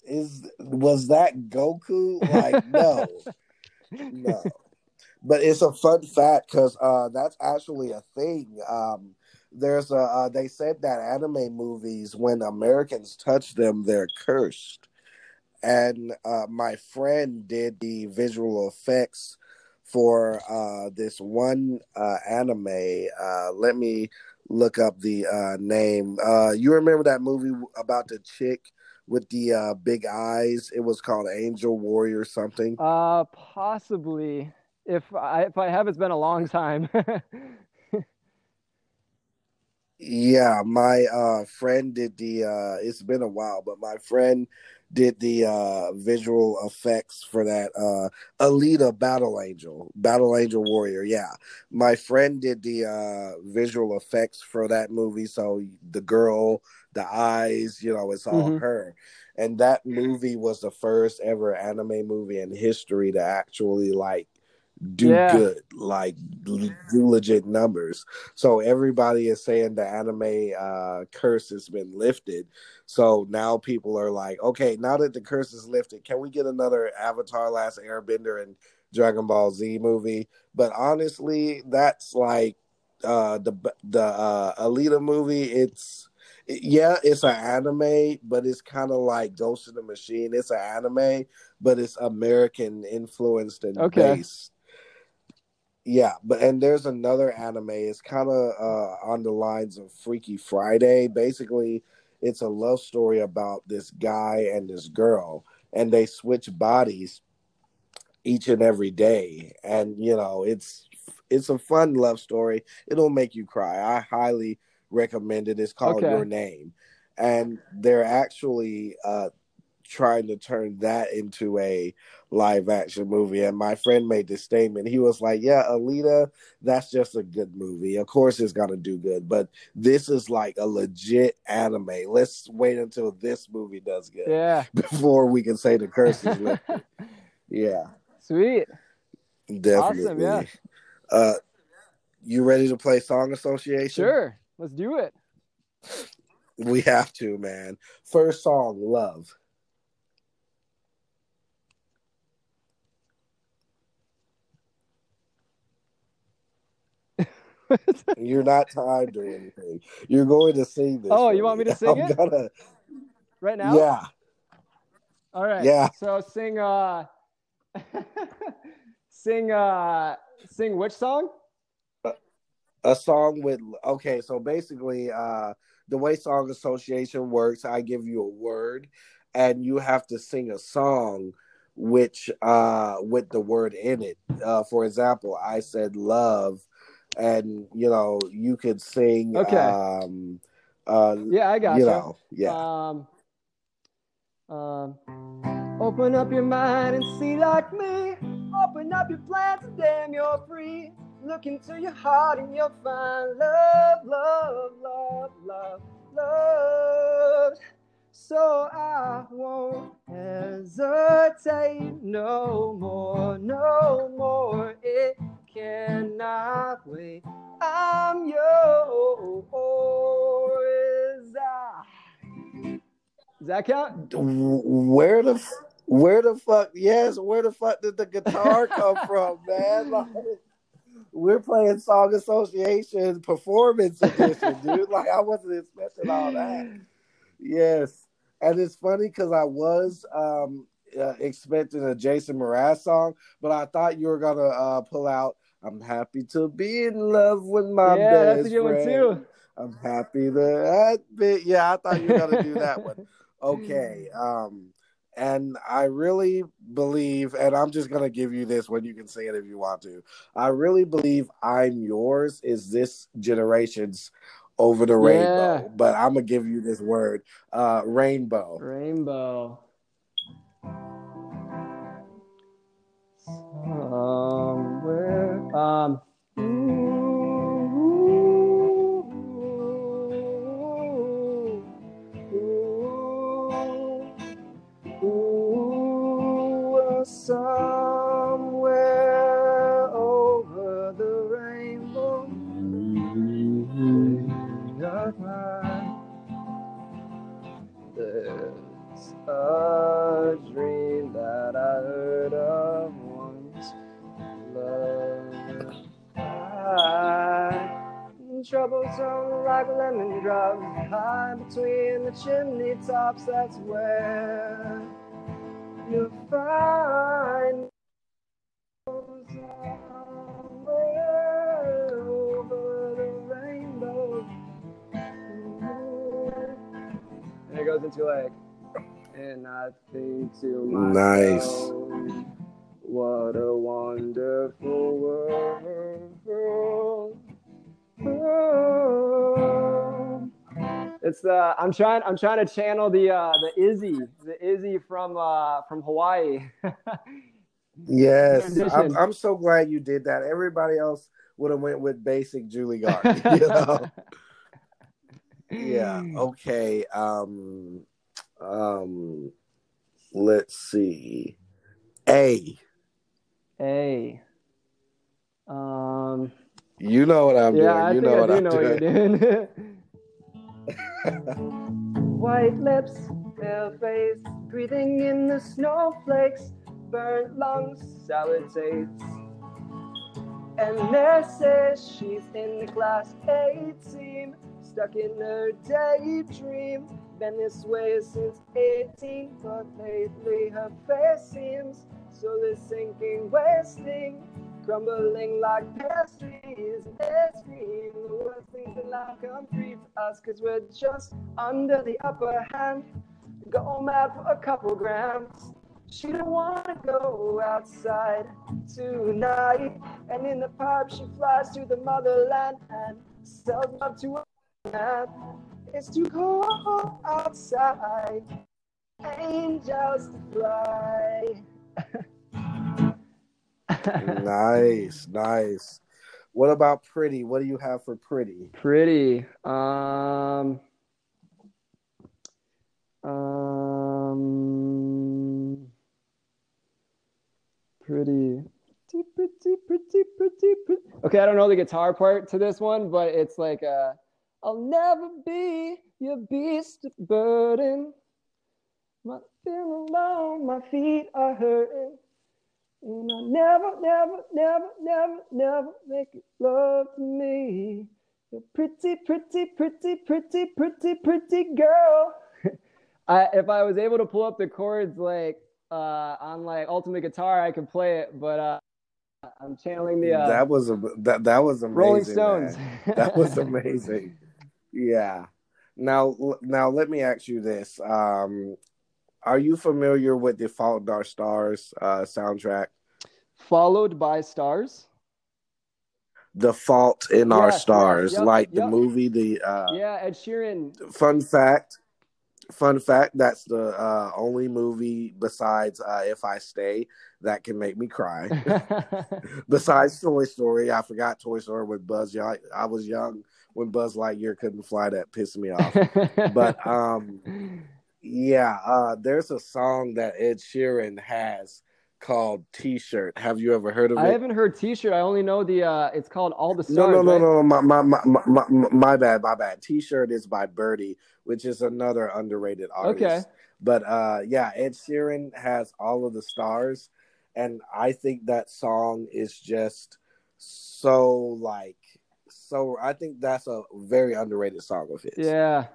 is was that Goku?" Like, no, no but it's a fun fact because uh, that's actually a thing. Um, there's a uh, they said that anime movies, when Americans touch them, they're cursed. And uh, my friend did the visual effects for uh, this one uh, anime. Uh, let me look up the name. You remember that movie about the chick with the uh, big eyes? It was called Angel Warrior something. uh, possibly. If I if I have, it's been a long time. *laughs* Yeah, my uh friend did the uh it's been a while, but my friend did the uh visual effects for that uh Alita Battle Angel, Battle Angel Warrior. Yeah. My friend did the uh visual effects for that movie, so the girl, the eyes, you know, it's all Mhm. her. And that movie was the first ever anime movie in history to actually like do Yeah. good, like do legit numbers. So everybody is saying the anime uh, curse has been lifted. So now people are like, okay, now that the curse is lifted, can we get another Avatar: Last Airbender and Dragon Ball Z movie? But honestly, that's like uh, the the uh, Alita movie. It's yeah, it's an anime, but it's kind of like Ghost in the Machine. It's an anime, but it's American influenced and Okay. based. Yeah, but and there's another anime. It's kind of uh, on the lines of Freaky Friday. Basically, it's a love story about this guy and this girl, and they switch bodies each and every day. And you know, it's it's a fun love story. It'll make you cry. I highly recommend it. It's called Okay. Your Name, and they're actually uh, trying to turn that into a live action movie. And my friend made this statement. He was like, Yeah, Alita, that's just a good movie. Of course it's gonna do good, but this is like a legit anime. Let's wait until this movie does good yeah. *laughs* before we can say the curse. *laughs* Yeah, Sweet. definitely. Awesome, yeah. Uh you ready to play Song Association? Sure. Let's do it. We have to, man. First song, Love. You're not timed or anything. You're going to sing this. Oh, you want me to *laughs* sing I'm it? Gonna, right now? yeah. All right. Yeah. So sing uh *laughs* sing uh sing which song? a song with okay so basically uh the way song association works i give you a word and you have to sing a song which uh with the word in it uh for example i said love and you know you could sing Okay. um uh Yeah, I got you you. know yeah Um, um, open up your mind and see like me. Open up your plans and damn, you're free. Look into your heart and you'll find love, love, love, love, love. So I won't hesitate no more, no more. It cannot wait. I'm yours. Does that count? where the where the fuck yes where the fuck did the guitar come *laughs* from man like we're playing song association performance edition dude like i wasn't expecting all that yes and it's funny because i was um uh, expecting a jason mraz song but i thought you were gonna uh pull out i'm happy to be in love with my yeah, best that's a good one friend. too. i'm happy that bit yeah i thought you were gonna do that one *laughs* okay um and i really believe and i'm just going to give you this when you can say it if you want to i really believe i'm yours is this generation's over the rainbow Yeah. but i'm going to give you this word uh rainbow Rainbow. Somewhere. Um. Troublesome like lemon drops high between the chimney tops. That's where you'll find over the rainbow. And it goes into like, and I think to Nice. what a wonderful world. It's the I'm trying I'm trying to channel the uh the Izzy the Izzy from uh from Hawaii. *laughs* yes I'm, I'm so glad you did that everybody else would have went with basic Judy Garland *laughs* you know yeah *laughs* okay um um let's see a A. Um you know what i'm yeah, I doing you know I what do i'm know doing what you're doing. White lips, pale face, breathing in the snowflakes, burnt lungs, sour taste. And there says she's in the class A team, stuck in her daydream. Been this way since 18, but lately her face seems slowly sinking, wasting, crumbling like pastries. Let's scream, the like free for us, cause we're just under the upper hand. Go mad for a couple grams. She don't wanna go outside tonight. And in the pub, she flies to the motherland and sells love to a man. It's too cold outside. Angels fly. *laughs* nice nice what about pretty what do you have for pretty Pretty. Um. Um. Pretty. Pretty, pretty, pretty, pretty. Okay, I don't know the guitar part to this one, but it's like a I'll never be your beast of burden. My feel alone, my feet are hurting. And I never, never, never, never, never make it love to me. You're pretty, pretty, pretty, pretty, pretty, pretty girl. *laughs* I, if I was able to pull up the chords like uh, on like Ultimate Guitar, I could play it, but uh, I'm channeling the. Uh, that was a that that was amazing. Rolling Stones. *laughs* that was *laughs* amazing. yeah. Now, now let me ask you this: um, Are you familiar with the Fault in Our Stars uh, soundtrack? Followed by Stars. The Fault in Yes, Our yes, Stars, yep, like the movie. The uh, Yeah, Ed Sheeran. fun fact. Fun fact: That's the uh, only movie besides uh, If I Stay that can make me cry. *laughs* besides Toy Story, I forgot Toy Story with Buzz. Young. I was young when Buzz Lightyear couldn't fly. That pissed me off. *laughs* but um, yeah, uh, there's a song that Ed Sheeran has called "T-shirt." Have you ever heard of it? I haven't heard T-shirt. I only know the. Uh, it's called All the Stars. No, no, no, right? no, my, my, my, my, my, my bad, my bad. T-shirt is by Birdy, which is another underrated artist. Okay. But uh, yeah, Ed Sheeran has all of the stars, and I think that song is just so like so. I think that's a very underrated song of his. Yeah.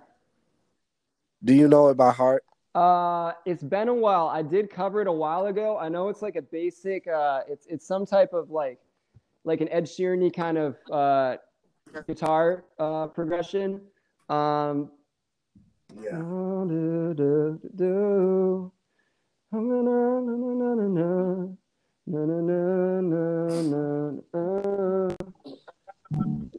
Do you know it by heart? Uh, it's been a while. I did cover it a while ago. I know it's like a basic. Uh, it's it's some type of like, like an Ed Sheeran kind of uh, guitar uh, progression. Um, Yeah. do, do, do.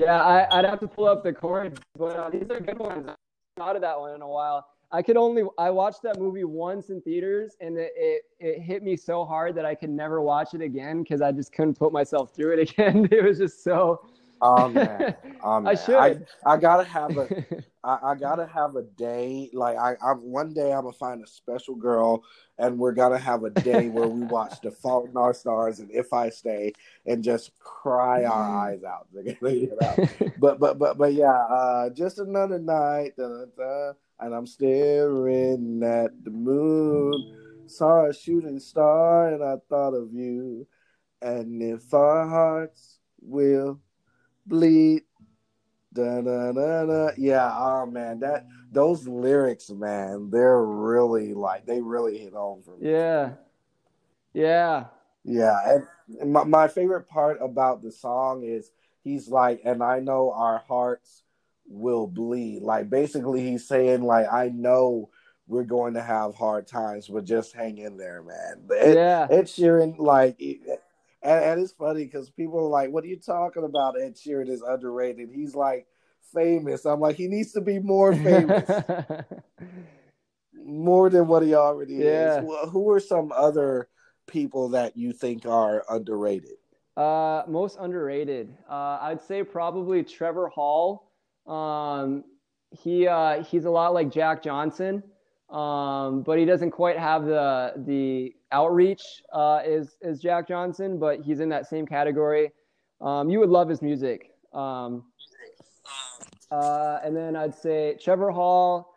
Yeah, I, I'd have to pull up the chords, but uh, these are good ones. Thought of that one in a while. I could only I watched that movie once in theaters, and it it, it hit me so hard that I could never watch it again because I just couldn't put myself through it *laughs* again. It was just so. Oh *laughs* man. Oh, I should. I, I gotta have a *laughs* I, I gotta have a day. Like I, I one day I'm gonna find a special girl, and we're gonna have a day where we watch *laughs* The Fault in Our Stars and If I Stay, and just cry our eyes out. you know? But but but but yeah, uh, just another night, da, da, and I'm staring at the moon. Saw a shooting star, and I thought of you. And if our hearts will bleed, da da da da. Yeah, oh man, that those lyrics, man, they're really like they really hit home for me. yeah, yeah, Yeah, and, my, my favorite part about the song is he's like, and I know our hearts will bleed. Like basically, he's saying like, I know we're going to have hard times, but just hang in there, man. Ed, yeah. Ed Sheeran, like, it- and, and it's funny because people are like, "What are you talking about? Ed Sheeran is underrated. He's like famous." I'm like, he needs to be more famous, *laughs* more than what he already Yeah. is. Well, who are some other people that you think are underrated? Uh, most underrated. Uh, I'd say probably Trevor Hall. Um, he uh, he's a lot like Jack Johnson, um, but he doesn't quite have the the outreach uh, as as Jack Johnson. But he's in that same category. Um, you would love his music. Um, uh, and then I'd say Trevor Hall,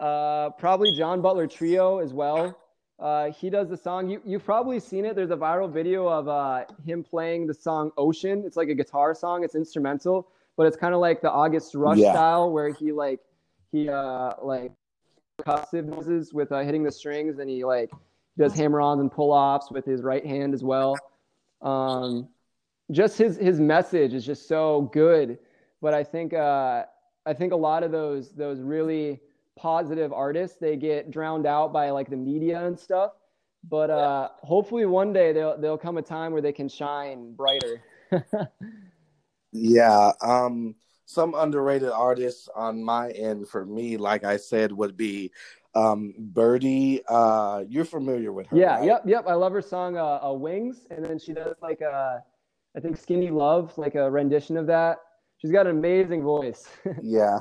uh, probably John Butler Trio as well. Uh, he does the song. You, you've probably seen it. There's a viral video of uh, him playing the song Ocean. It's like a guitar song. It's instrumental, but it's kind of like the August Rush Yeah. style where he like he uh like percussive noises with uh, hitting the strings, and he like does hammer-ons and pull-offs with his right hand as well. Um, just his his message is just so good. But I think uh, I think a lot of those those really positive artists they get drowned out by like the media and stuff. But uh, hopefully one day there'll there'll come a time where they can shine brighter. *laughs* Yeah, um, some underrated artists on my end for me, like I said, would be um, Birdy. Uh, you're familiar with her, yeah, right? yep, yep. I love her song uh, uh, "Wings," and then she does like a, I think "Skinny Love," like a rendition of that. She's got an amazing voice. *laughs* Yeah.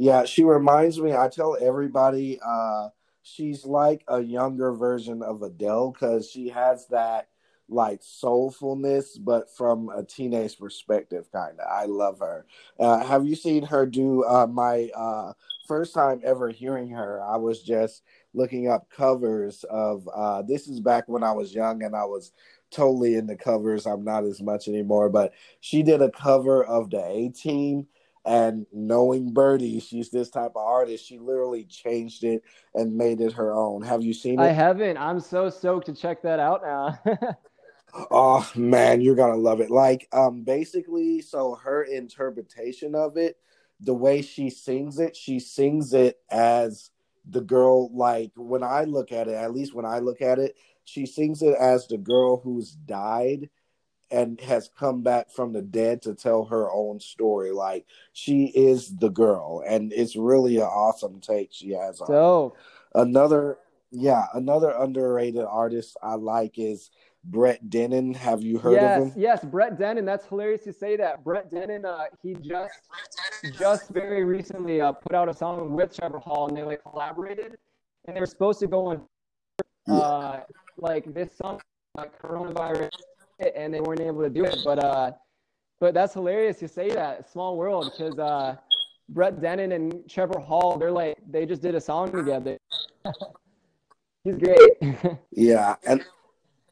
Yeah, she reminds me, I tell everybody, uh, she's like a younger version of Adele because she has that like soulfulness, but from a teenage perspective, kind of. I love her. Uh, have you seen her do uh, my uh, first time ever hearing her? I was just looking up covers of uh, this is back when I was young and I was totally into covers. I'm not as much anymore, but she did a cover of the A Team. And knowing Birdy, she's this type of artist. She literally changed it and made it her own. Have you seen it? I haven't. I'm so stoked to check that out now. *laughs* oh man, you're gonna love it. Like, um, basically, so her interpretation of it, the way she sings it, she sings it as the girl. Like when I look at it, at least when I look at it, she sings it as the girl who's died and has come back from the dead to tell her own story. Like she is the girl, and it's really an awesome take she has. So another, yeah, another underrated artist I like is Brett Dennen. Have you heard yes, of him? Yes, Brett Dennen. That's hilarious to say that. Brett Dennen, uh, he just just very recently uh, put out a song with Trevor Hall, and they like collaborated, and they were supposed to go on uh, like this summer, like coronavirus, and they weren't able to do it. But uh, but that's hilarious to say that. Small world, because uh, Brett Dennen and Trevor Hall, they're like they just did a song together. *laughs* He's great. *laughs* yeah, and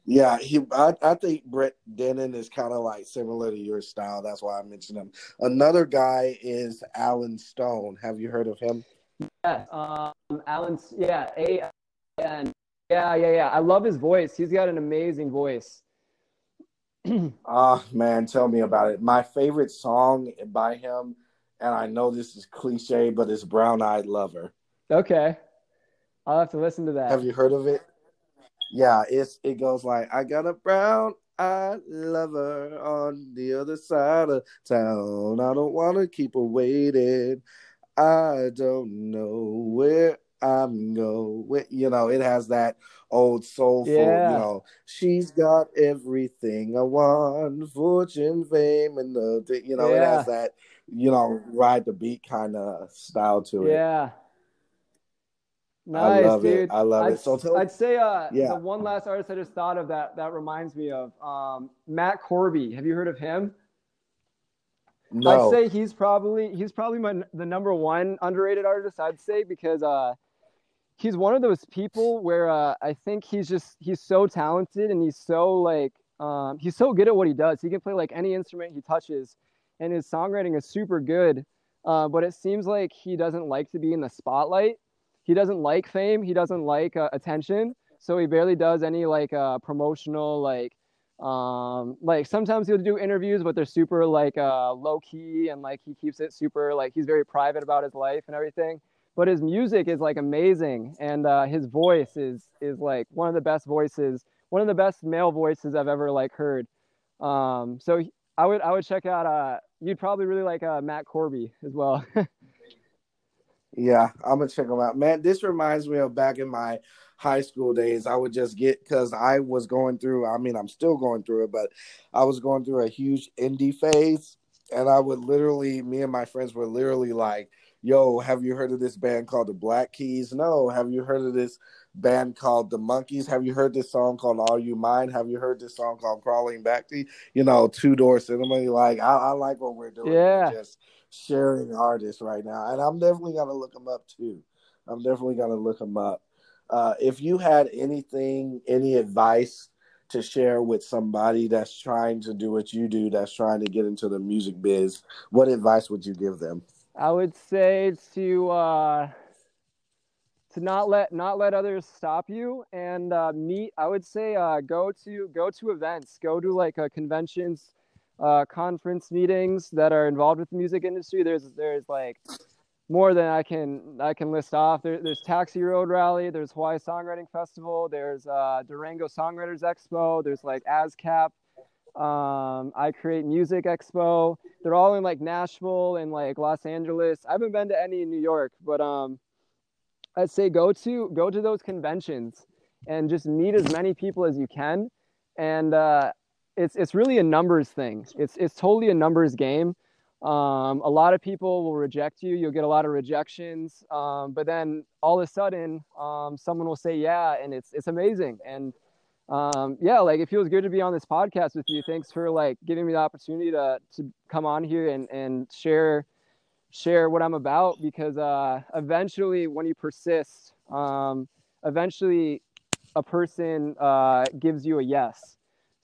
yeah, he. I, I think Brett Dennen is kind of like similar to your style. That's why I mentioned him. Another guy is Allen Stone. Have you heard of him? Yes, um, Allen. Yeah, A and yeah, yeah, yeah. I love his voice. He's got an amazing voice. *clears throat* Ah, oh, man, tell me about it. My favorite song by him, and I know this is cliche, but it's Brown Eyed Lover. Okay. I'll have to listen to that. Have you heard of it? Yeah, it's it goes like I got a brown eyed lover on the other side of town. I don't wanna keep her waiting. I don't know where I'm going. You know, it has that old soulful, yeah. you know, she's got everything I want, fortune, fame, and the, you know, yeah. it has that, you know, ride the beat kind of style to it. Yeah. Nice, I love dude. it. I love I'd, it. So I'd say uh, yeah. the one last artist I just thought of that that reminds me of um, Matt Corby. Have you heard of him? No. I'd say he's probably he's probably my the number one underrated artist. I'd say because uh, he's one of those people where uh, I think he's just he's so talented and he's so like um, he's so good at what he does. He can play like any instrument he touches, and his songwriting is super good. Uh, but it seems like he doesn't like to be in the spotlight he doesn't like fame. He doesn't like uh, attention. So he barely does any like uh, promotional like um like sometimes he'll do interviews but they're super like uh low key and like he keeps it super like he's very private about his life and everything but his music is like amazing and uh his voice is is like one of the best voices one of the best male voices i've ever like heard um so i would i would check out uh you'd probably really like uh matt corby as well *laughs* Yeah, I'm gonna check them out, man. This reminds me of back in my high school days. I would just get because I was going through. I mean, I'm still going through it, but I was going through a huge indie phase, and I would literally, me and my friends were literally like, "Yo, have you heard of this band called the Black Keys? No. Have you heard of this band called the Monkeys? Have you heard this song called Are You Mine? Have you heard this song called Crawling Back to You? You know, Two Door Cinema. Like, I, I like what we're doing. Yeah. We're just sharing artists right now, and I'm definitely gonna look them up too. I'm definitely gonna look them up. Uh, if you had anything, any advice to share with somebody that's trying to do what you do, that's trying to get into the music biz, what advice would you give them? I would say to uh, to not let not let others stop you and uh, meet. I would say uh, go to go to events, go to like uh, conventions, uh, conference meetings that are involved with the music industry. There's there's like more than I can I can list off. There, there's Taxi Road Rally. There's Hawaii Songwriting Festival. There's uh, Durango Songwriters Expo. There's like ASCAP. Um, I Create Music Expo. They're all in like Nashville and like Los Angeles. I haven't been to any in New York, but um, I'd say go to go to those conventions and just meet as many people as you can. And uh, it's it's really a numbers thing. It's it's totally a numbers game. Um, a lot of people will reject you. You'll get a lot of rejections, um, but then all of a sudden, um, someone will say yeah, and it's it's amazing. And um, yeah, like it feels good to be on this podcast with you. Thanks for like giving me the opportunity to to come on here and and share share what I'm about because uh, eventually, when you persist, um, eventually a person uh, gives you a yes.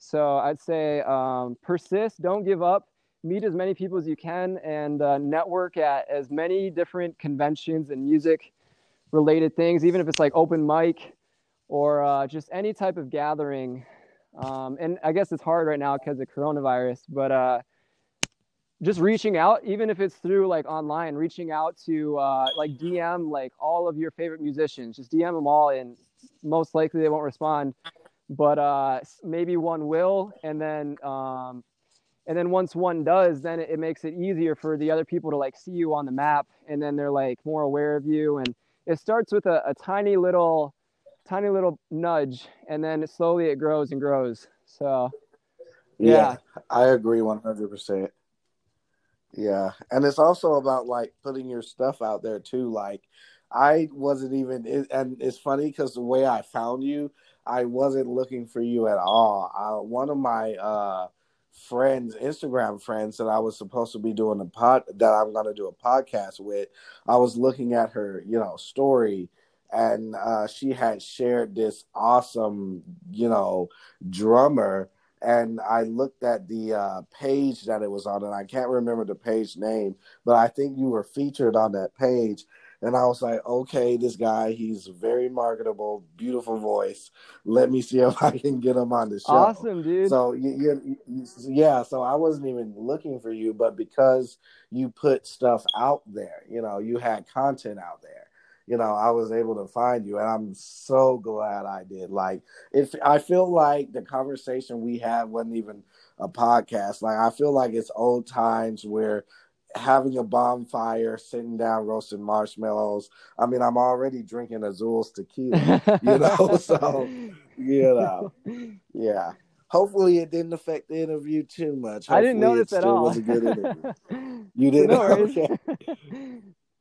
So I'd say um, persist, don't give up, meet as many people as you can, and uh, network at as many different conventions and music related things, even if it's like open mic or uh, just any type of gathering. Um, and I guess it's hard right now because of coronavirus, but uh, just reaching out, even if it's through like online, reaching out to uh, like DM like all of your favorite musicians, just DM them all, and most likely they won't respond, but uh, maybe one will, and then um, and then once one does, then it, it makes it easier for the other people to like see you on the map, and then they're like more aware of you, and it starts with a, a tiny little tiny little nudge and then slowly it grows and grows. So yeah, yeah i agree 100% yeah and it's also about like putting your stuff out there too like i wasn't even and it's funny because the way i found you i wasn't looking for you at all I, one of my uh friends, Instagram friends that I was supposed to be doing a pod that I'm gonna do a podcast with, I was looking at her, you know, story and uh, she had shared this awesome, you know, drummer. And I looked at the uh, page that it was on, and I can't remember the page name, but I think you were featured on that page. And I was like, okay, this guy, he's very marketable, beautiful voice. Let me see *laughs* if I can get him on the show. Awesome, dude. So you, you, yeah, so I wasn't even looking for you, but because you put stuff out there, you know, you had content out there you know, I was able to find you, and I'm so glad I did. Like, if I feel like the conversation we had wasn't even a podcast. Like, I feel like it's old times where having a bonfire, sitting down, roasting marshmallows. I mean, I'm already drinking Azul's tequila, you know. *laughs* so, you know, yeah. Hopefully, it didn't affect the interview too much. Hopefully, I didn't notice at all. Was a good interview. *laughs* You didn't. No okay.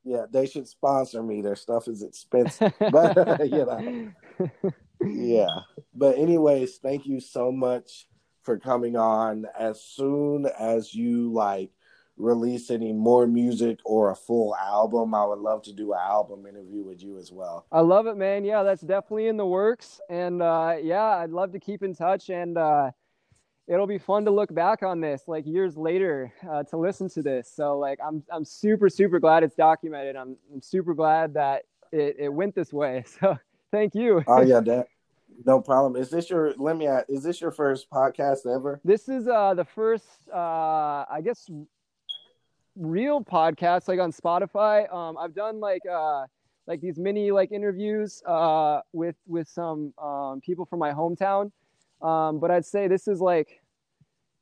Yeah, they should sponsor me. Their stuff is expensive, *laughs* but you know, yeah. But anyways, thank you so much for coming on. As soon as you like release any more music or a full album, I would love to do an album interview with you as well. I love it, man. Yeah, that's definitely in the works, and uh, yeah, I'd love to keep in touch and. Uh, it'll be fun to look back on this like years later uh, to listen to this. So like I'm I'm super super glad it's documented. I'm, I'm super glad that it, it went this way. *laughs* So thank you. oh yeah, *laughs* that no problem. Is this your let me ask, is this your first podcast ever? This is uh the first uh I guess real podcast like on Spotify. Um I've done like uh like these mini like interviews uh with with some um people from my hometown um, but I'd say this is like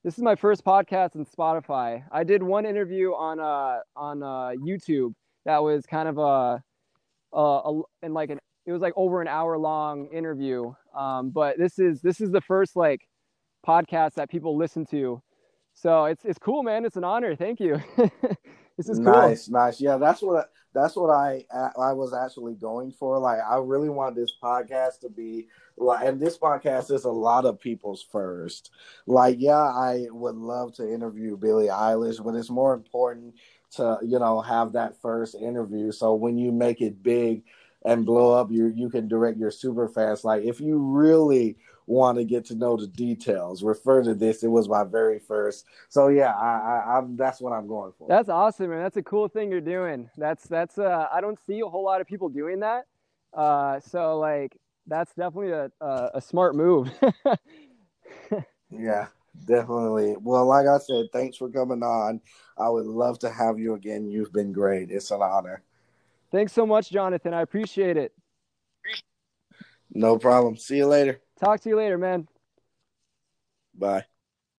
this is my first podcast on Spotify. I did one interview on uh on uh YouTube that was kind of a, a and like an it was like over an hour long interview. Um, but this is this is the first like podcast that people listen to. So it's it's cool, man. It's an honor. Thank you. *laughs* this is cool. Nice, nice. Yeah, that's what that's what I I was actually going for. Like I really want this podcast to be like, and this podcast is a lot of people's first. Like, yeah, I would love to interview Billie Eilish, but it's more important to you know have that first interview. So when you make it big and blow up, you you can direct your super fans. Like if you really want to get to know the details, refer to this. It was my very first. So yeah, I, I I'm that's what I'm going for. That's awesome, man. That's a cool thing you're doing. That's that's uh I don't see a whole lot of people doing that. Uh so like that's definitely a a, a smart move. *laughs* yeah, definitely. Well, like I said, thanks for coming on. I would love to have you again. You've been great. It's an honor. Thanks so much, Jonathan. I appreciate it. No problem. See you later. Talk to you later, man. Bye.